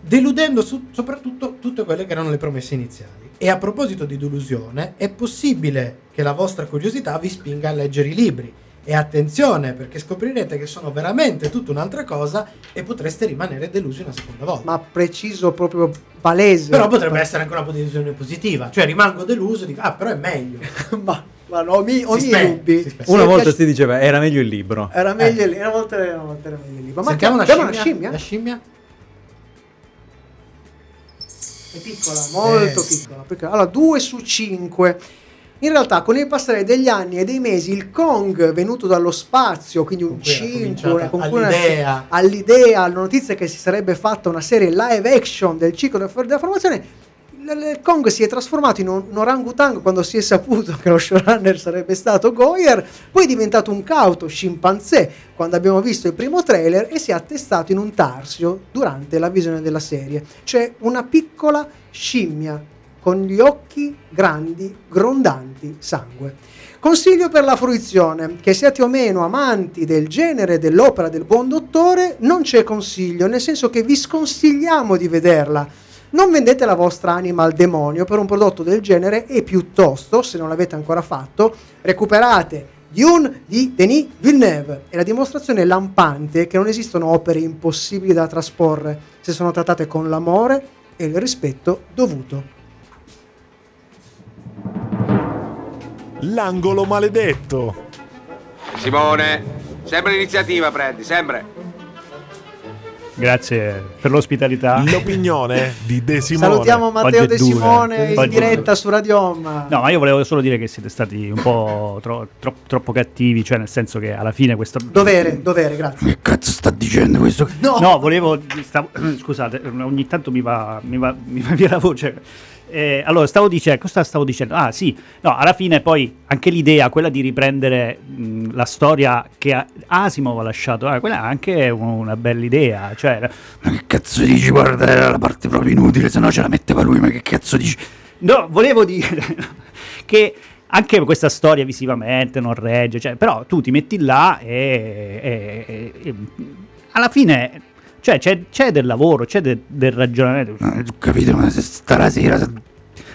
deludendo su- soprattutto tutte quelle che erano le promesse iniziali. E a proposito di delusione, è possibile che la vostra curiosità vi spinga a leggere i libri. E attenzione, perché scoprirete che sono veramente tutta un'altra cosa e potreste rimanere delusi una seconda volta. Ma preciso, proprio palese. Però potrebbe essere anche una posizione positiva, cioè rimango deluso e dico, ah, però è meglio. ma, ma no, ho mi- ho Si miei dubbi. Una volta piace- si diceva era meglio il libro. Era meglio Eh. una volta, una volta era meglio lì. Ma Sentiamo una abbiamo scimmia? una La scimmia? È piccola, molto Eh. piccola, piccola. Allora, 2 su 5. In realtà, con il passare degli anni e dei mesi, il Kong venuto dallo spazio, quindi un Con cui era 5, cominciata con cui una- all'idea. all'idea, alla notizia che si sarebbe fatta una serie live action del ciclo della formazione, il Kong si è trasformato in un, un orangutango quando si è saputo che lo showrunner sarebbe stato Goyer, poi è diventato un cauto scimpanzé quando abbiamo visto il primo trailer e si è attestato in un tarsio durante la visione della serie. C'è una piccola scimmia con gli occhi grandi, grondanti sangue. Consiglio per la fruizione, che siate o meno amanti del genere dell'opera del buon dottore, non c'è consiglio, nel senso che vi sconsigliamo di vederla. Non vendete la vostra anima al demonio per un prodotto del genere e piuttosto, se non l'avete ancora fatto, recuperate Dune di Denis Villeneuve. È la dimostrazione lampante che non esistono opere impossibili da trasporre se sono trattate con l'amore e il rispetto dovuto. L'angolo maledetto. Simone, sempre l'iniziativa prendi, sempre. Grazie per l'ospitalità. L'opinione di De Simone. Salutiamo Matteo De. Simone in diretta su Radio Home. No, ma io volevo solo dire che siete stati un po' tro- tro- troppo cattivi, cioè nel senso che alla fine questo... Dovere, dovere, grazie. Che cazzo sta dicendo questo? No. No, volevo... stavo- scusate, ogni tanto mi va, mi va- mi va via la voce. Eh, allora, stavo dicendo... Cosa stavo dicendo? Ah, sì. No, alla fine poi anche l'idea, quella di riprendere mh, la storia che Asimov ha lasciato, ah, quella è anche un- una bella idea. Cioè, Ma che cazzo dici? Guarda, era la parte proprio inutile, se no ce la metteva lui, ma che cazzo dici? No, volevo dire che anche questa storia visivamente non regge, cioè, però tu ti metti là e- e- e- alla fine cioè, c'è, c'è del lavoro, c'è de- del ragionamento. Eh, capito, ma se sta sera, se,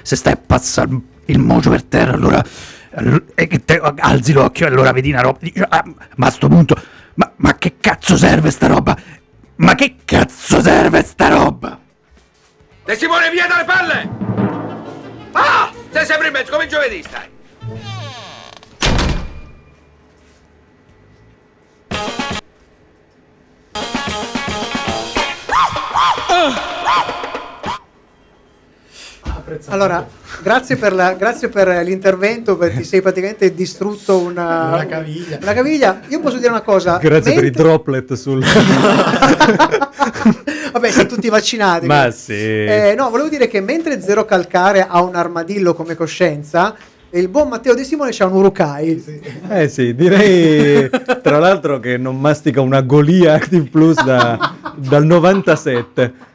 se stai a passare il mocio per terra, allora, allora- e che te alzi l'occhio e allora vedi una roba, dici, ah, ma a sto punto, ma, ma che cazzo serve sta roba? Ma che cazzo serve sta roba? De Simone, via dalle palle! Ah! Sei sempre in mezzo, come giovedì stai. Allora, grazie, per la- grazie per l'intervento, perché ti sei praticamente distrutto una, Una caviglia. una caviglia. Io posso dire una cosa. Grazie per i mentre- droplet sul... Vabbè, siamo tutti vaccinati. Ma quindi. sì. Eh, no, volevo dire che mentre Zero Calcare ha un armadillo come coscienza, il buon Matteo De Simone c'ha un Urukai. Eh sì, direi tra l'altro che non mastica una Golia Active Plus da- dal 97.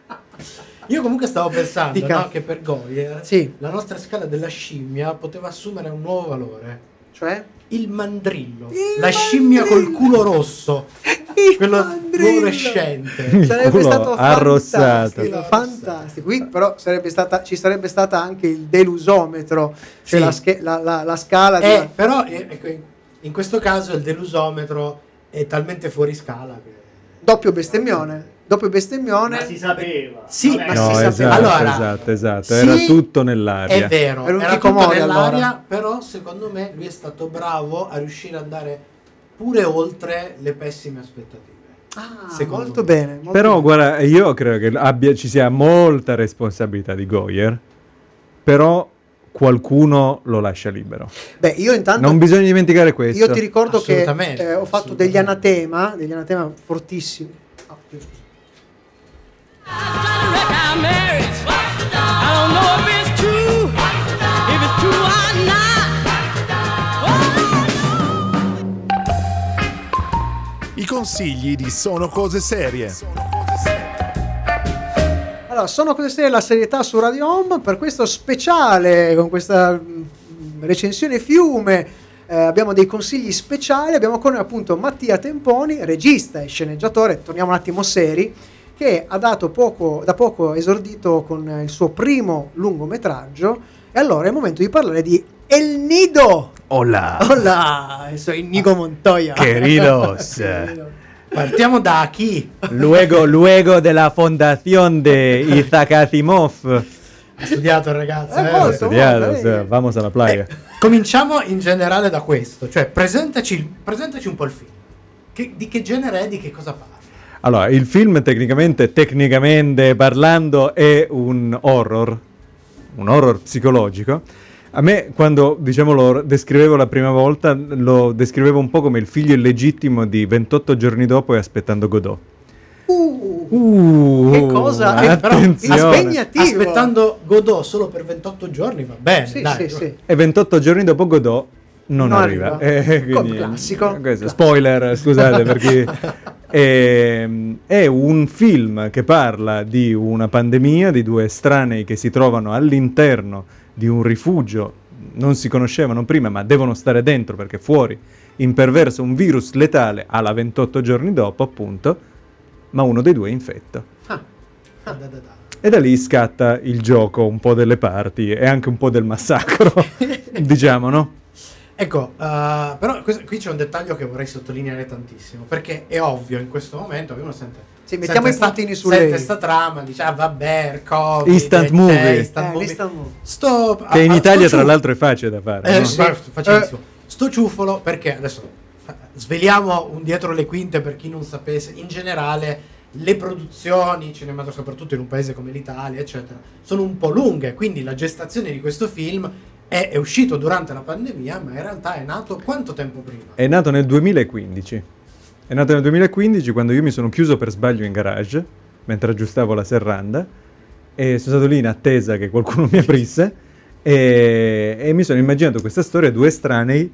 Io comunque stavo pensando Dica. no, che per Goyer Sì. la nostra scala della scimmia poteva assumere un nuovo valore. Cioè? Il mandrillo. la scimmia col culo rosso. quello fluorescente. Il Sarebbe culo stato arrossato. fantastico, fantastico. Qui però sarebbe stata, ci sarebbe stata anche il delusometro, cioè Sì. la, sche- la- la- la scala. Eh, di- però eh, ecco, in- in questo caso il delusometro è talmente fuori scala che... Doppio bestemmione. Doppio bestemmione. Ma si sapeva. Sì, ma No, si esatto, sapeva. Allora, esatto, esatto. sì, Era tutto nell'aria. È vero, Era un era tutto nell'aria, allora. però secondo me lui è stato bravo a riuscire ad andare pure oltre le pessime aspettative. Ah, Secondo molto me. bene. molto Però bene. guarda, io credo che abbia- ci sia molta responsabilità di Goyer, però qualcuno lo lascia libero. Beh, io intanto. Non bisogna dimenticare questo. Io ti ricordo che eh, ho fatto degli anatema, degli anatema fortissimi. Scusa. I consigli di Sono Cose Serie. Allora, sono queste la serietà su Radio Home per questo speciale con questa mm, recensione fiume. eh, abbiamo dei consigli speciali. Abbiamo con noi appunto Mattia Temponi, regista e sceneggiatore. Torniamo un attimo seri. Che ha dato poco, da poco esordito con eh, il suo primo lungometraggio. E allora è il momento di parlare di El Nido. Hola, Hola, soy Nico Montoya. queridos. Partiamo da chi? Luego, luego de la fondación de Isaac Asimov. Ha studiato il ragazzo. Eh, eh? molto. Estudiado, molto, eh. vamos a la playa. Cominciamo in generale da questo, cioè presentaci, presentaci un po' il film. Che- di che genere è, di che cosa parla? Allora, il film tecnicamente, tecnicamente parlando, è un horror, un horror psicologico. A me, quando diciamo, lo descrivevo la prima volta, lo descrivevo un po' come il figlio illegittimo di 28 giorni dopo e aspettando Godot. Uh, Uh, che cosa? Eh, però, attenzione. impegnativo. Aspettando Godot solo per 28 giorni va bene, Sì, dai. sì, sì. E 28 giorni dopo Godot non, Non arriva. arriva. Eh, quindi- classico. questo, spoiler, scusate per chi... Ehm, è un film che parla di una pandemia, di due estranei che si trovano all'interno di un rifugio, non si conoscevano prima ma devono stare dentro perché fuori imperversa un virus letale alla 28 giorni dopo appunto, ma uno dei due è infetto. Ah, Da, da, da, da. E da lì scatta il gioco un po' delle parti e anche un po' del massacro, diciamo, no? Ecco, eh, però questo- qui c'è un dettaglio che vorrei sottolineare tantissimo, perché è ovvio in questo momento che uno sente... Sì, mettiamo sente i sta- puntini su sente lei. sta trama, dice, ah vabbè, il Covid, Instant c'è, movie. instant Eh, movie. movie. Sto, Che in ah, Italia sto tra l'altro è facile da fare. Eh, no? sì, facilissimo. Sto ciuffolo perché adesso sveliamo un dietro le quinte per chi non sapesse. In generale, le produzioni cinematografiche, soprattutto in un paese come l'Italia, eccetera, sono un po' lunghe. Quindi la gestazione di questo film è, è uscito durante la pandemia, ma in realtà è nato quanto tempo prima? È nato nel 2015. È nato nel 2015 quando io mi sono chiuso per sbaglio in garage mentre aggiustavo la serranda e sono stato lì in attesa che qualcuno mi aprisse e, e mi sono immaginato questa storia due estranei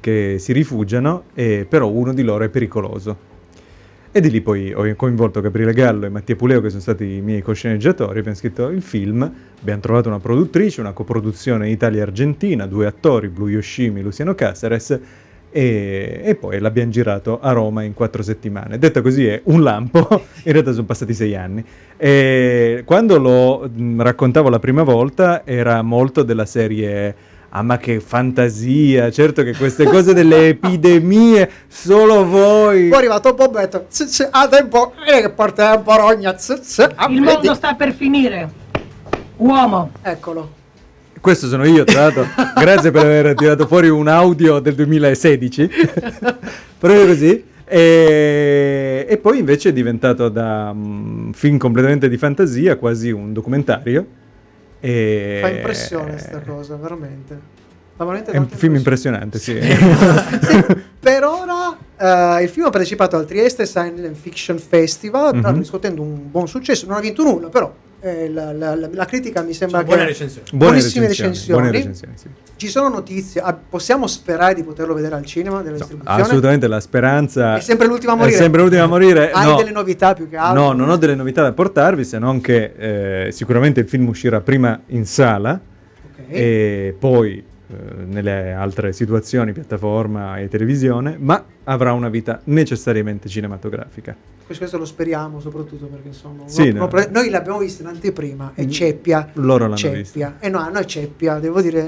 che si rifugiano e però uno di loro è pericoloso. E di lì poi ho coinvolto Gabriele Gallo e Mattia Puleo che sono stati i miei cosceneggiatori, abbiamo scritto il film, abbiamo trovato una produttrice, una coproduzione Italia-Argentina, due attori, Blu Yoshimi, Luciano Caceres e, e poi l'abbiamo girato a Roma in quattro settimane. Detta così è un lampo, in realtà sono passati sei anni. E quando lo raccontavo la prima volta era molto della serie Ah ma che fantasia, certo che queste cose delle epidemie solo voi... Poi è arrivato. "Z- z- A tempo, vedi che porta un po' rogna. z- z- ah, Il vedi?" mondo sta per finire. Uomo. Eccolo. Questo sono io, tra l'altro. Grazie per aver tirato fuori un audio del 2016. Proprio così. E, e poi invece è diventato da un film completamente di fantasia, quasi un documentario. E... Fa impressione sta cosa, veramente. Veramente È un film impressionante, sì. Per ora eh, il film ha partecipato al Trieste Science Fiction Festival, Mhm. riscuotendo un buon successo, non ha vinto nulla, però eh, la, la- la- la critica mi sembra Sono che... buone recensioni. Buone Buonissime recensioni, recensioni. buone recensioni, sì. Ci sono notizie, ah, possiamo sperare di poterlo vedere al cinema, della distribuzione? Assolutamente la speranza È sempre l'ultima a morire. È sempre l'ultima a morire. Hai no. delle novità più che altro? No, non ho delle novità da portarvi, se non che eh, sicuramente il film uscirà prima in sala e poi eh, nelle altre situazioni, piattaforma e televisione, ma avrà una vita necessariamente cinematografica. Questo, questo lo speriamo soprattutto perché insomma Sì, no. uno- noi l'abbiamo visto in anteprima e Mm, ceppia. Loro l'hanno ceppia. e no a noi ceppia devo dire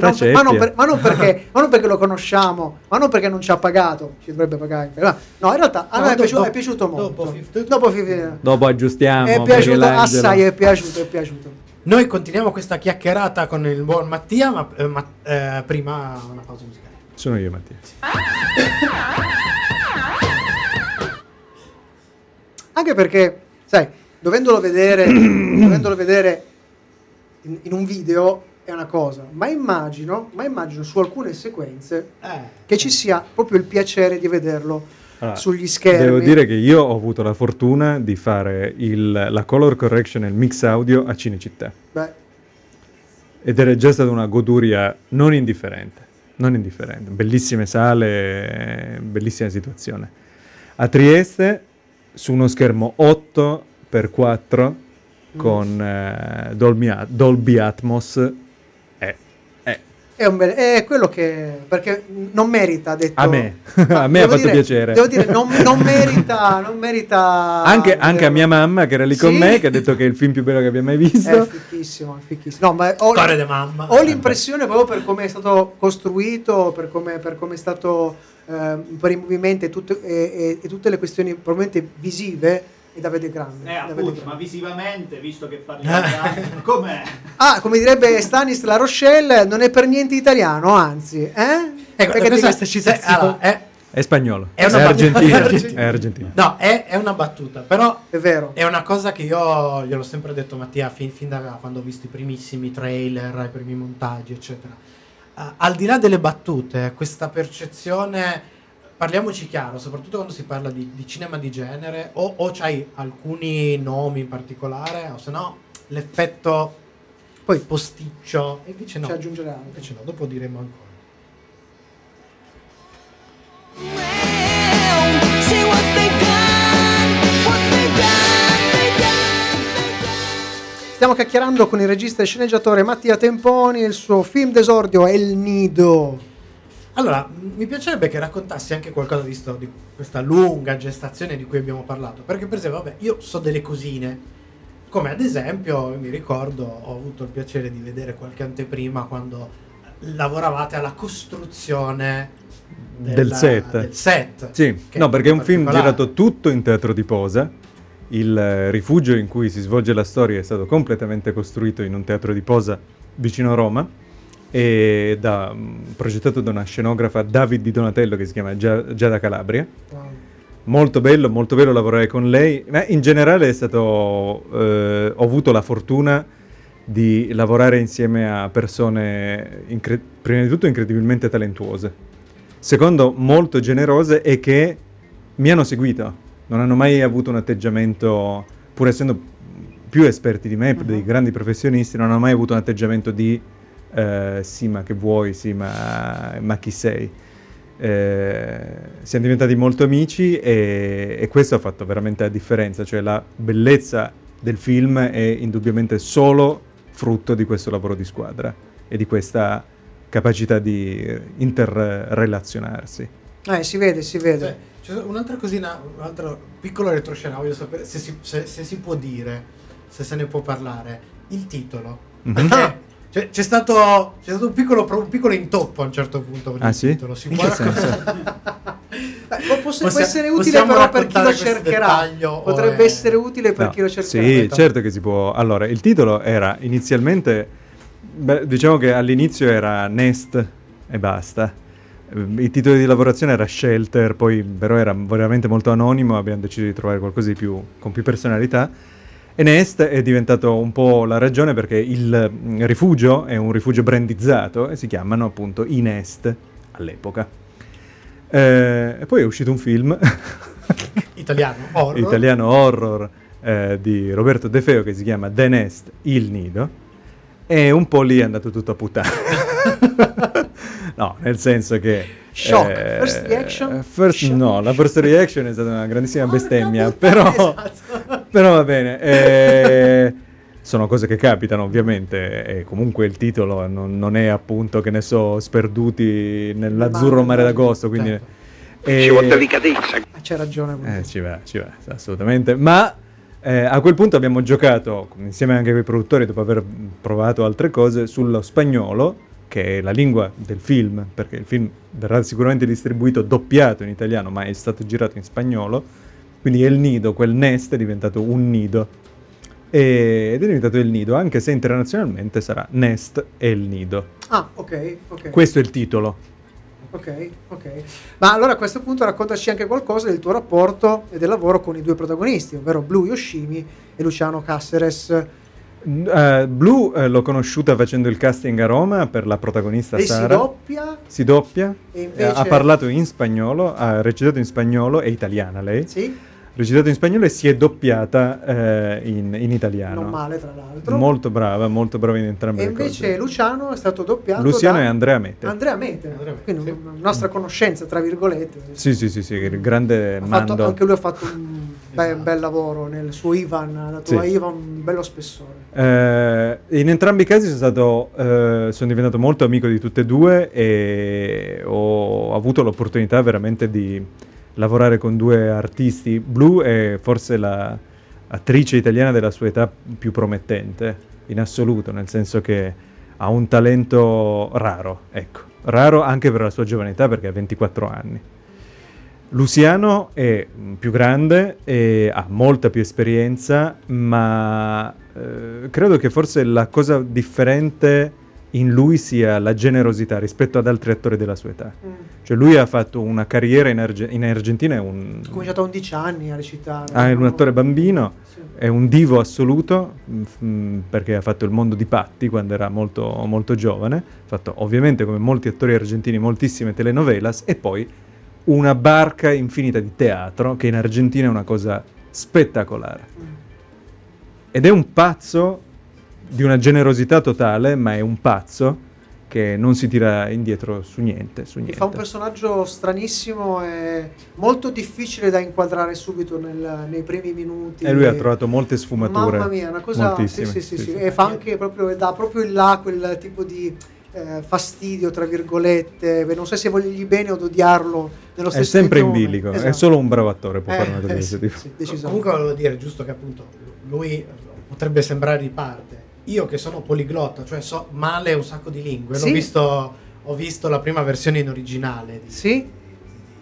non- ma, non per- ma non perché, ma non perché lo conosciamo ma non perché non ci ha pagato ci dovrebbe pagare no in realtà a No, noi è, dopo- piaciuto, è piaciuto molto. Dopo Fifth- dopo Fifth- Dopo aggiustiamo. è piaciuto assai è piaciuto è piaciuto. Noi continuiamo questa chiacchierata con il buon Mattia, ma, eh, ma- eh, prima una pausa musicale. Sono io Mattia. Anche perché sai dovendolo vedere dovendolo vedere in, in un video è una cosa ma immagino ma immagino su alcune sequenze che ci sia proprio il piacere di vederlo Allora, sugli schermi Devo dire che io ho avuto la fortuna di fare il- la color correction e il mix audio a Cinecittà. Beh, Ed era già stata una goduria non indifferente. Non indifferente. Bellissime sale, bellissima situazione. A Trieste, su uno schermo 8x4 con eh, Dolby, A- Dolby Atmos, è, è è, un bel- è quello che perché non merita detto a me, a me ha fatto dire- piacere. devo dire non, non merita non merita Anche, anche a mia mamma che era lì con Sì? me, che ha detto che è il film più bello che abbia mai è visto. fichissimo, è fichissimo. No, ma ho, Storia di mamma. ho l'impressione proprio per come è stato costruito, per come, per come è stato eh, per i movimenti e, tutte- e- e- e tutte le questioni probabilmente visive è da vedere grande. Eh, appunto, grande. ma visivamente, visto che parliamo di com'è? Ah, come direbbe Stanis La Rochelle, non è per niente italiano, anzi, eh? Ecco, Perché questa- di queste citazioni? allora, è, È spagnolo. È una argentino. battuta. È argentino. No, è, è una battuta, però è vero. È una cosa che io gliel'ho sempre detto Mattia fin, fin da quando ho visto i primissimi trailer, i primi montaggi, eccetera. Ah, al di là delle battute, questa percezione, parliamoci chiaro, soprattutto quando si parla di, di cinema di genere, o, o c'hai alcuni nomi in particolare, o se no l'effetto poi posticcio, e invece no. Ci aggiungerà anche. Invece no, dopo diremo ancora. Stiamo chiacchierando con il regista e sceneggiatore Mattia Temponi e il suo film d'esordio El Nido. Allora, mi piacerebbe che raccontassi anche qualcosa di, sto- di questa lunga gestazione di cui abbiamo parlato. Perché, per esempio, vabbè, io so delle cosine. Come ad esempio, mi ricordo, ho avuto il piacere di vedere qualche anteprima quando lavoravate alla costruzione del della- set. del set. Sì, no, perché è un film girato tutto in teatro di posa. Il eh, rifugio in cui si svolge la storia è stato completamente costruito in un teatro di posa vicino a Roma e da, mm, progettato da una scenografa David Di Donatello che si chiama Gia- Giada Calabria. Molto bello, molto bello lavorare con lei. Ma in generale è stato. eh, ho avuto la fortuna di lavorare insieme a persone, incre- prima di tutto, incredibilmente talentuose. Secondo, molto generose e che mi hanno seguito. Non hanno mai avuto un atteggiamento, pur essendo più esperti di me, dei grandi professionisti, non hanno mai avuto un atteggiamento di eh, sì, ma che vuoi, sì, ma, ma chi sei. Eh, siamo diventati molto amici e, e questo ha fatto veramente la differenza, cioè la bellezza del film è indubbiamente solo frutto di questo lavoro di squadra e di questa capacità di interrelazionarsi. Eh, si vede, si vede. C'è un'altra cosina, un altro piccolo retroscena, voglio sapere se si, se- se si può dire, se se ne può parlare. Il titolo. Mhm. Perché c'è, c'è stato, c'è stato un, piccolo, un piccolo intoppo a un certo punto con Ah, il sì? titolo. Si In può che senso? raccontare? Può, essere utile però per chi lo cercherà. Potrebbe è- essere utile per No, chi lo cercherà. Sì, certo che si può. Allora, il titolo era inizialmente, beh, diciamo che all'inizio era Nest e basta. Eh, Il titolo di lavorazione era Shelter, poi però era veramente molto anonimo, abbiamo deciso di trovare qualcosa di più, con più personalità. E Nest è diventato un po' la ragione perché il mm, rifugio è un rifugio brandizzato e si chiamano appunto i Nest all'epoca. Eh, e poi è uscito un film Italiano, horror. italiano horror eh, di Roberto De Feo che si chiama The Nest, Il Nido e un po' lì è andato tutto a puttana. no, nel senso che... Shock. eh, First reaction? first- no, la first reaction è stata una grandissima bestemmia, però, esatto. però va bene. eh, sono cose che capitano ovviamente e comunque il titolo non, non è appunto, che ne so, sperduti nell'azzurro mare d'agosto, quindi... e- Ci vuole delicatezza. Ah, C'è ragione. eh, ci va, ci va, assolutamente. Ma eh, a quel punto abbiamo giocato, insieme anche con i produttori, dopo aver provato altre cose, sullo spagnolo, che è la lingua del film, perché il film verrà sicuramente distribuito doppiato in italiano, ma è stato girato in spagnolo. Quindi El Nido, quel nest è diventato un nido. E- Ed è diventato il nido, anche se internazionalmente sarà Nest e il nido. Ah, ok, ok. Questo è il titolo. Ok, ok. Ma allora a questo punto raccontaci anche qualcosa del tuo rapporto e del lavoro con i due protagonisti, ovvero Blue Yoshimi e Luciano Casseres. Eh, Blue eh, l'ho conosciuta facendo il casting a Roma per la protagonista si Sara. doppia Si doppia. E Eh, invece- Ha parlato in spagnolo, ha recitato in spagnolo, è italiana lei. Sì. Recitato in spagnolo e si è doppiata eh, in, in italiano. non male tra l'altro. Molto brava, molto brava in entrambe e le invece cose. Luciano è stato doppiato Luciano da e Andrea Mette. Andrea Mete, quindi una nostra conoscenza tra virgolette. Sì, sì, sì, sì, il grande Ha fatto- Mando. anche lui ha fatto un be- bel lavoro nel suo Ivan, ha dato Sì. a Ivan un bello spessore. Eh, in entrambi i casi sono stato eh, sono diventato molto amico di tutte e due e ho avuto l'opportunità veramente di lavorare con due artisti. Blue è forse la attrice italiana della sua età più promettente in assoluto, nel senso che ha un talento raro, ecco, raro anche per la sua giovane età perché ha 24 anni. Luciano è più grande e ha molta più esperienza, ma eh, credo che forse la cosa differente in lui sia la generosità rispetto ad altri attori della sua età. Cioè lui ha fatto una carriera in, Arge- in Argentina, è un, Ha cominciato a 11 anni a recitare. ah, è un attore bambino, è un divo assoluto mm, mm, perché ha fatto il mondo di Patti quando era molto, molto giovane, ha fatto ovviamente come molti attori argentini moltissime telenovelas e poi una barca infinita di teatro che in Argentina è una cosa spettacolare. Ed è un pazzo di una generosità totale, ma è un pazzo che non si tira indietro su niente, su niente. fa un personaggio stranissimo e molto difficile da inquadrare subito nel- nei primi minuti. E lui ha trovato molte sfumature. Mamma mia, una cosa. Sì, moltissime, sì, sì, sì, sì. sì. E fa anche proprio, dà proprio in là quel tipo di eh, fastidio, tra virgolette. Non so se vogliergli bene o odiarlo nello È stesso sempre in bilico, è Esatto. solo un bravo attore può Eh, fare una cosa eh, sì, sì. Comunque volevo dire, giusto che appunto lui potrebbe sembrare di parte. Io che sono poliglotta, cioè so male un sacco di lingue, l'ho Sì. visto, ho visto la prima versione in originale di, Sì. di-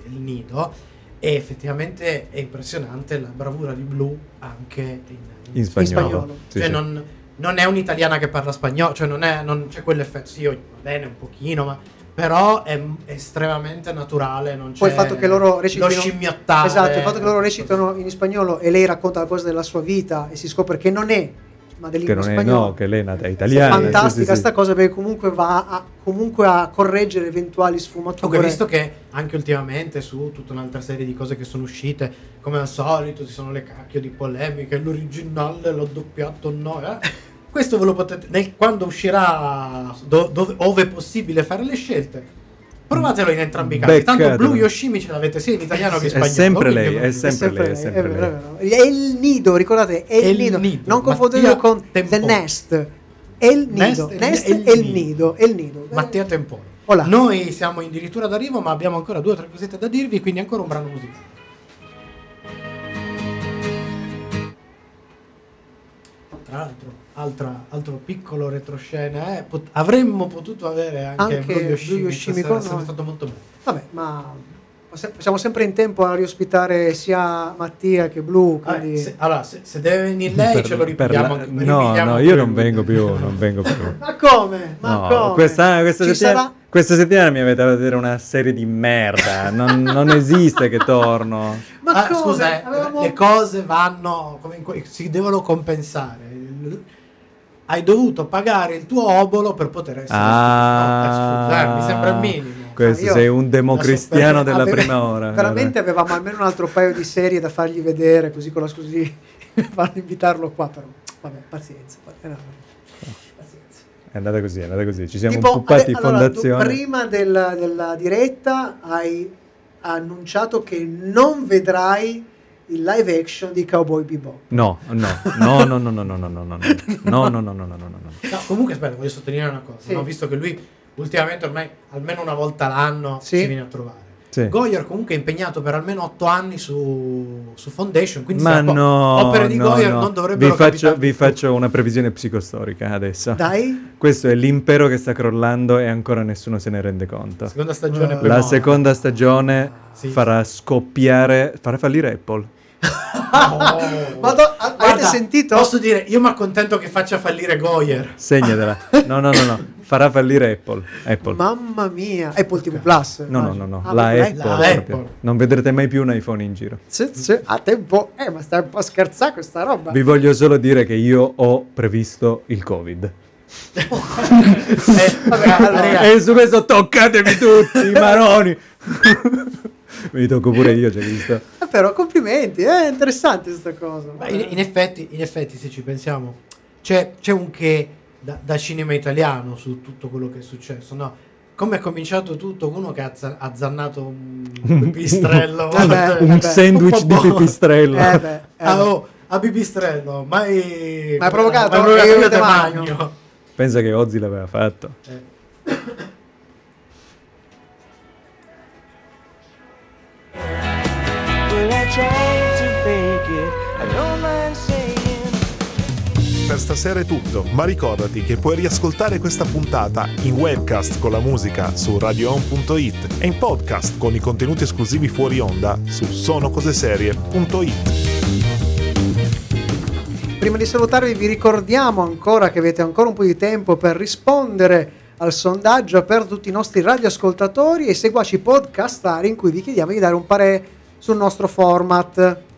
di- Il Nido e effettivamente è impressionante la bravura di Blue anche in, In spagnolo. Sì, cioè sì. Non, non è un'italiana che parla spagnolo, cioè non, è, non c'è quell'effetto, sì, va bene un pochino, ma però è estremamente naturale, non c'è Poi il fatto che loro recitino lo scimmiottare. Esatto, il fatto che loro recitano in spagnolo e lei racconta la cosa della sua vita e si scopre che non è ma Che non è, spagnolo. no, che lei è nata È italiana. sì, fantastica sì, sì. sta cosa perché comunque va a, comunque a correggere eventuali sfumature. Comunque, visto che anche ultimamente su tutta un'altra serie di cose che sono uscite, come al solito, ci sono le cacchio di polemiche, l'originale l'ho doppiato no, eh? Questo ve lo potete, nel- quando uscirà, do- dove, ove è possibile fare le scelte, provatelo in entrambi i casi. Tanto Beccatelo. Blue Yoshimi ce l'avete sia in italiano che in È spagnolo. sempre quindi lei, è sempre lei, è è sempre vero, lei. è vero. È il nido, ricordate, è il, il nido. nido. Non confonderlo Mattia con The Tempone. Nest. È il Nest nido, è il- Nest è il è il nido. è il nido. Mattia Tempone. Noi siamo addirittura d'arrivo, ma abbiamo ancora due o tre cosette da dirvi, quindi ancora un brano musicale. Tra l'altro, altra- altro piccolo retroscena, eh, pot- avremmo potuto avere anche, Anche con sarebbe stato molto bello. Vabbè, ma siamo sempre in tempo a riospitare sia Mattia che Blue. Vabbè, Quindi... se- allora, se, se deve venire lei, Per- ce lo ripetiamo. no, no, io non vengo più, non vengo più. Ma come? Ma No, come? questa, questa settimana, sarà- questa settimana mi avete a vedere una serie di merda. Non, non esiste che torno. Ma Ah, come? scusa, eh, Avevamo- le cose vanno come in que- si devono compensare. Hai dovuto pagare il tuo obolo per poter essere Ah. No, eh, mi sembra il minimo. Questo Ah, sei un democristiano La della sofferenza- prima ora. Veramente avevamo almeno un altro paio di serie da fargli vedere, così con la scusa di farlo invitarlo qua, però vabbè, pazienza. eh, no. È andata così, è andata così. Ci siamo Tipo, occupati ade- allora, tu fondazione. prima della, della diretta hai annunciato che non vedrai il live action di Cowboy Bebop. No, no, no, no, no, no, no, no, no, no, no, no, no, no, no, no, no, no. No, comunque aspetta, voglio sottolineare una cosa. Sì. no? Visto che lui ultimamente ormai almeno una volta l'anno Sì. si viene a trovare. Sì. Goyer comunque è impegnato per almeno otto anni su, su Foundation, quindi Ma no, opere di no, Goyer no. non dovrebbero vi faccio, vi faccio una previsione psicostorica adesso. Dai. Questo è l'impero che sta crollando e ancora nessuno se ne rende conto. Seconda stagione La Plemona. seconda stagione Sì. farà scoppiare, farà fallire Apple. Ma do- a- avete Guarda, sentito? Posso dire, io mi accontento che faccia fallire Goyer. Segnatela. No, no, no, no. Farà fallire Apple. Apple. Mamma mia, Apple TV Plus. No, no, no, no. Ah, La Apple. La proprio. Apple. Non vedrete mai più un iPhone in giro. Sì, sì, a tempo. Eh, ma stai un po' a scherzare questa roba. Vi voglio solo dire che io ho previsto il Covid. Eh, Vabbè, allora, E su questo toccatemi tutti, maroni. Mi tocco pure io, c'è visto. eh, però complimenti, è interessante questa cosa. In, in effetti, in effetti, se ci pensiamo, c'è, c'è un che da, da cinema italiano su tutto quello che è successo, no? Come è cominciato tutto? Uno che ha, za- ha zannato un pipistrello. Vabbè, un vabbè. sandwich Un di pipistrello. Eh beh, eh Ah, beh. oh, a pipistrello, mai... Ma provocato? mai provocato te te magno. magno. Pensa che Ozzy l'aveva fatto. Per stasera è tutto, ma ricordati che puoi riascoltare questa puntata in webcast con la musica su radioon.it e in podcast con i contenuti esclusivi fuori onda su sonocoseserie.it. Prima di salutarvi vi ricordiamo ancora che avete ancora un po' di tempo per rispondere al sondaggio per tutti i nostri radioascoltatori e seguaci podcastari in cui vi chiediamo di dare un parere sul nostro format.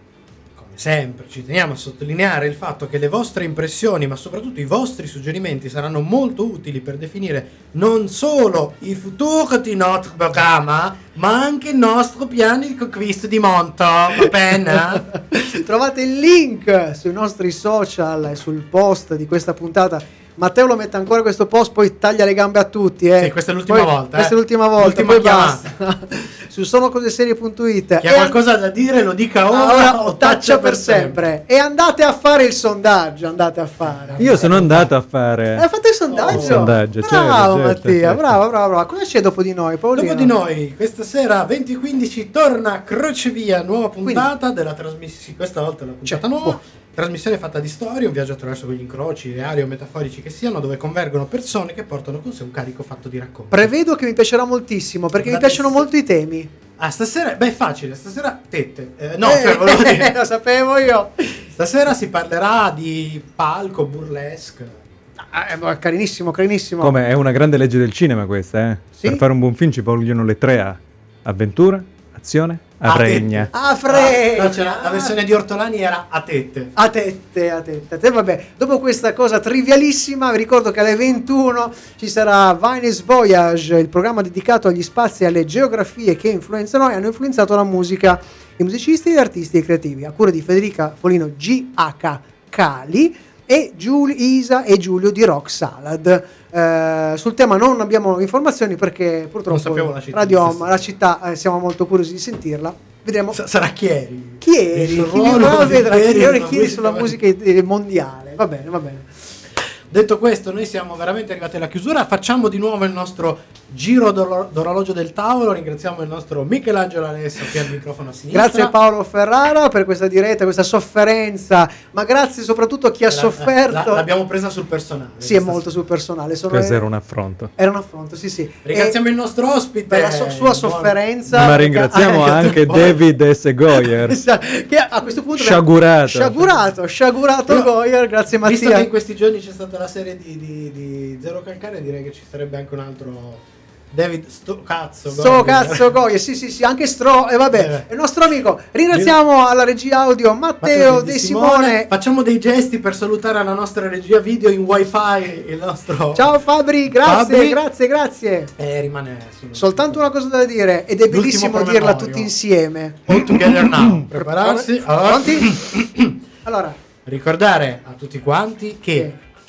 Sempre, ci teniamo a sottolineare il fatto che le vostre impressioni, ma soprattutto i vostri suggerimenti saranno molto utili per definire non solo il futuro di nostro programma, ma anche il nostro piano di conquista di monto. Va bene? Trovate il link sui nostri social e sul post di questa puntata. Matteo lo mette ancora questo post, poi taglia le gambe a tutti. Eh. Sì, questa è l'ultima Poi- volta, Questa eh. è l'ultima volta, L'ultima poi chiamata. basta. Su sonocoseserie.it. Chi ha qualcosa da dire lo dica ora, Ora o taccia per sempre. E andate a fare il sondaggio. Andate a fare. Io sono andato a fare Hai fatto il sondaggio? il sondaggio. certo, Bravo certo, Mattia, certo. bravo, bravo, bravo. Cosa c'è dopo di noi, Paolino? Dopo di noi, questa sera 2015 torna Crocevia, nuova puntata della trasmissione. Questa volta è la puntata nuova. Trasmissione fatta di storie, un viaggio attraverso quegli incroci reali o metaforici che siano, dove convergono persone che portano con sé un carico fatto di racconti. Prevedo che mi piacerà moltissimo perché mi piacciono molto i temi. Ah, stasera, beh, è facile, stasera tette. Eh, no, Eh, cioè, volevo dire, lo sapevo io. stasera si parlerà di palco, burlesque. Ah, eh, ma carinissimo, carinissimo. Come è una grande legge del cinema questa, eh? Sì? Per fare un buon film ci vogliono le tre A. Avventura, azione, Ah, regna. Ah, fre- No, c'era- la versione di Ortolani era a tette. A tette, a tette, a tette. Vabbè, dopo questa cosa trivialissima, vi ricordo che alle 21 ci sarà Vines Voyage, il programma dedicato agli spazi e alle geografie che influenzano e hanno influenzato la musica, i musicisti, gli artisti e i creativi, a cura di Federica Folino GH Cali e Giul- Isa e Giulio di Rock Salad. Eh, sul tema non abbiamo informazioni perché purtroppo la città. Radio Home, la città, eh, siamo molto curiosi di sentirla. Vedremo. Sa- sarà Chieri. Chieri, chi Chieri sulla musica mondiale. Va bene, va bene. Detto questo, noi siamo veramente arrivati alla chiusura. Facciamo di nuovo il nostro giro d'oro- d'orologio del tavolo. Ringraziamo il nostro Michelangelo Alessio che ha il microfono a sinistra. Grazie Paolo Ferrara per questa diretta, questa sofferenza, ma grazie soprattutto a chi ha La- sofferto. la- l'abbiamo presa sul personale. sì, è molto sul personale. Sono Questo era un affronto. era un affronto, sì, sì. Ringraziamo E il nostro ospite. per la so- sua sofferenza. Ma ringraziamo Eh, anche David S. Goyer. che a questo punto Sciagurato. sciagurato, sciagurato Io- Goyer, grazie Visto Mattia. che in questi giorni c'è stata la serie di, di- di Zero Calcare, direi che ci sarebbe anche un altro David sto cazzo. Sto Goyer. cazzo Goyer, sì sì sì, anche Stro, e vabbè, Eh. il nostro amico. Ringraziamo alla regia audio Matteo De Simone. Facciamo dei gesti per salutare la nostra regia video in wifi. Il nostro. Ciao Fabri, grazie, Fabri. grazie, grazie. Eh, rimane Soltanto una cosa da dire, ed è L'ultimo bellissimo dirla tutti insieme. All together now. Prepararsi. Allora. Pronti? Allora, Ricordare a tutti quanti che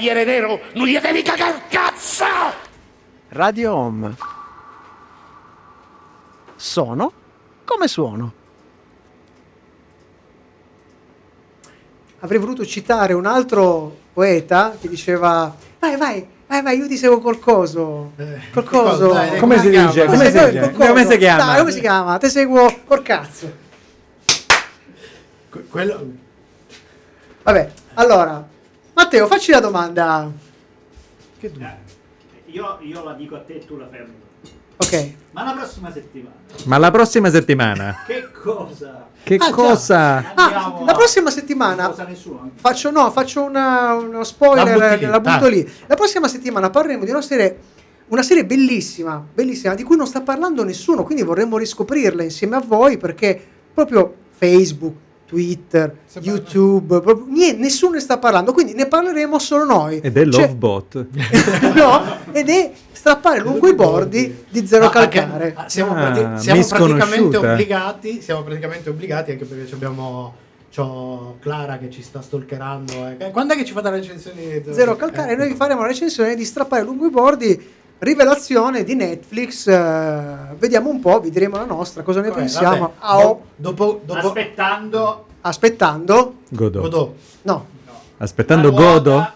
Cavaliere nero non gli devi cagare cazzo! Radio Home. Sono come suono. avrei voluto citare un altro poeta che diceva vai vai vai vai io ti seguo col coso col coso Come si dice? Come si dice? col coso. Come si chiama? Dai, come si chiama ti seguo col cazzo Que- quello. vabbè allora Matteo facci la domanda Che tu? Io, io la dico a te e tu la fermi. ok Ma la prossima settimana, Ma la prossima settimana? che cosa? Che Ah, cosa? ah, Andiamo la prossima settimana cosa nessuno. Faccio, no, faccio una, uno La spoiler, butti lì, la butto ah. lì. La prossima settimana parleremo di una serie, una serie bellissima, bellissima, di cui non sta parlando nessuno, quindi vorremmo riscoprirla insieme a voi perché proprio Facebook, Twitter, YouTube, proprio, niente, nessuno ne sta parlando, quindi ne parleremo solo noi. Ed è Cioè- Lovebot. no, ed è strappare lungo i bordi di zero No, anche- calcare. ah, siamo, Ah, prati- siamo praticamente obbligati. Siamo praticamente obbligati anche perché ci abbiamo. C'ho Clara che ci sta stalkerando. eh. Quando è che ci fa delle recensioni? di Zero calcare, noi vi faremo la recensione di strappare lungo i bordi. Rivelazione di Netflix, eh, vediamo un po', vi diremo la nostra, cosa ne Vabbè, pensiamo. Ah, oh, Dopo, dopo, Aspettando aspettando, Godot. Godot. no. Aspettando la ruota, Godo?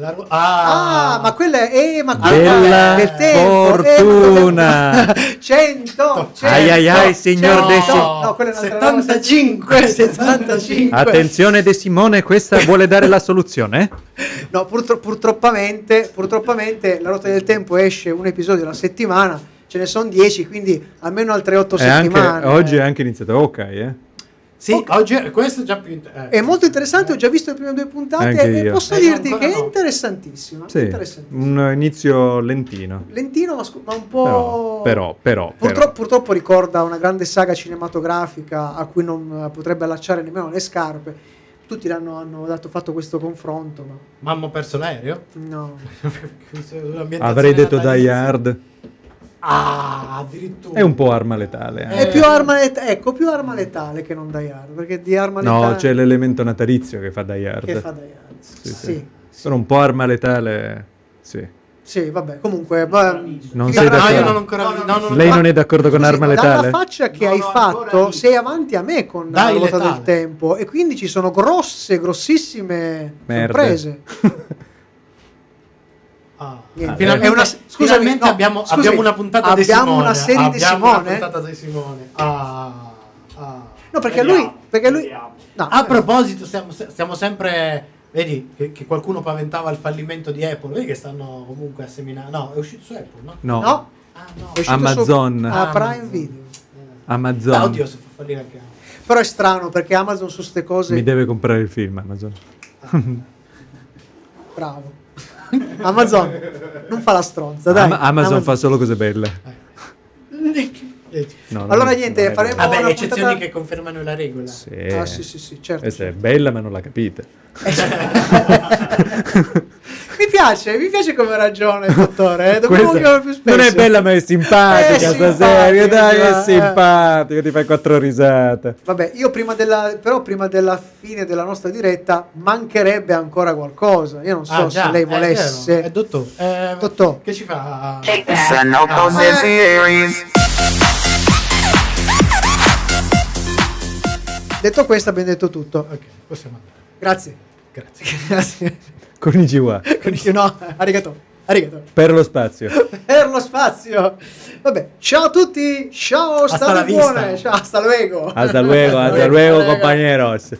La ru- Ah, ah, ma quella è. Eh, ma Bella del tempo, fortuna. Eh, 100, 100 Ai ai ai, signor De Simone. No, no, quella è un'altra roba. 75, 75. Attenzione De Simone, questa vuole dare la soluzione? No, purtro- purtroppamente, purtroppamente la ruota del tempo esce un episodio alla settimana, ce ne sono 10, quindi almeno altre 8 E anche, settimane. oggi è anche iniziato Hawkeye, eh? Sì, oggi è- questo è già più. int- eh. È molto interessante, ho già visto le prime due puntate e posso Eh, dirti che è interessantissimo. Sì, interessantissimo. un inizio lentino. Lentino, ma, scu- ma un Però, po'. però, però, Purtroppo, però. purtroppo ricorda una grande saga cinematografica a cui non eh, potrebbe allacciare nemmeno le scarpe. Tutti l'hanno hanno dato, fatto questo confronto, ma Mamma ho perso l'aereo? no. Avrei detto Die. Hard. Ah, addirittura. È un po' arma letale. eh. È più arma letale, ecco, più arma letale che non Die Hard, perché di arma letale No, c'è l'elemento natalizio che fa Die Hard. che fa Die Hard. Sì, sì. Sì, Però un po' arma letale, sì. sì, vabbè, comunque va- Non sei darà- No, io d'accordo? non ho ancora. No, no, no, no, Lei no. non è d'accordo con Scusi, arma dalla letale? faccia che Non hai fatto, sei avanti a me con Dai, la ruota letale. del tempo e quindi ci sono grosse, grossissime Merde. sorprese. Ah, finalmente, È una- scusami, finalmente no, abbiamo, scusi, abbiamo una puntata di abbiamo Simone. una serie di abbiamo Simone? una puntata di Simone. Ah, ah. No, perché Vediamo, lui, perché lui, no, A proposito, stiamo, stiamo sempre. Vedi che, che qualcuno paventava il fallimento di Apple. Vedi che stanno comunque a seminare. No, è uscito su Apple, no? No, no, Ah, no. è Amazon. su a Ah, Prime Amazon. Video. Amazon. Ah, oddio, se fa fallire anche. Però è strano perché Amazon su ste cose Mi deve comprare il film Amazon. bravo. Amazon non fa la stronza, dai. Am- Amazon, fa solo cose belle. No, Allora niente, faremo-. Vabbè, una eccezioni puntata- che confermano la regola. Sì. Ah, sì, sì, sì, certo. Questa è certo. bella ma non la capite. Mi piace, mi piace come ragiona il dottore, eh. più spesso. non è bella ma è simpatica È sta simpatica, serie, dai, è eh. simpatica, ti fai quattro risate. Vabbè, io prima della, però prima della fine della nostra diretta mancherebbe ancora qualcosa. Io non so Ah, già, se lei è volesse. vero, è dottor. Eh, Dottor. Che ci fa? Sono cose series. Detto questo, abbiamo detto tutto. Ok, possiamo andare. Grazie. Grazie. Grazie. Konnichiwa. No, arigato. Arigato. Per lo spazio. Per lo spazio. Vabbè, ciao a tutti. Ciao, state buone. Ciao, hasta luego. Hasta luego, hasta luego, compañeros.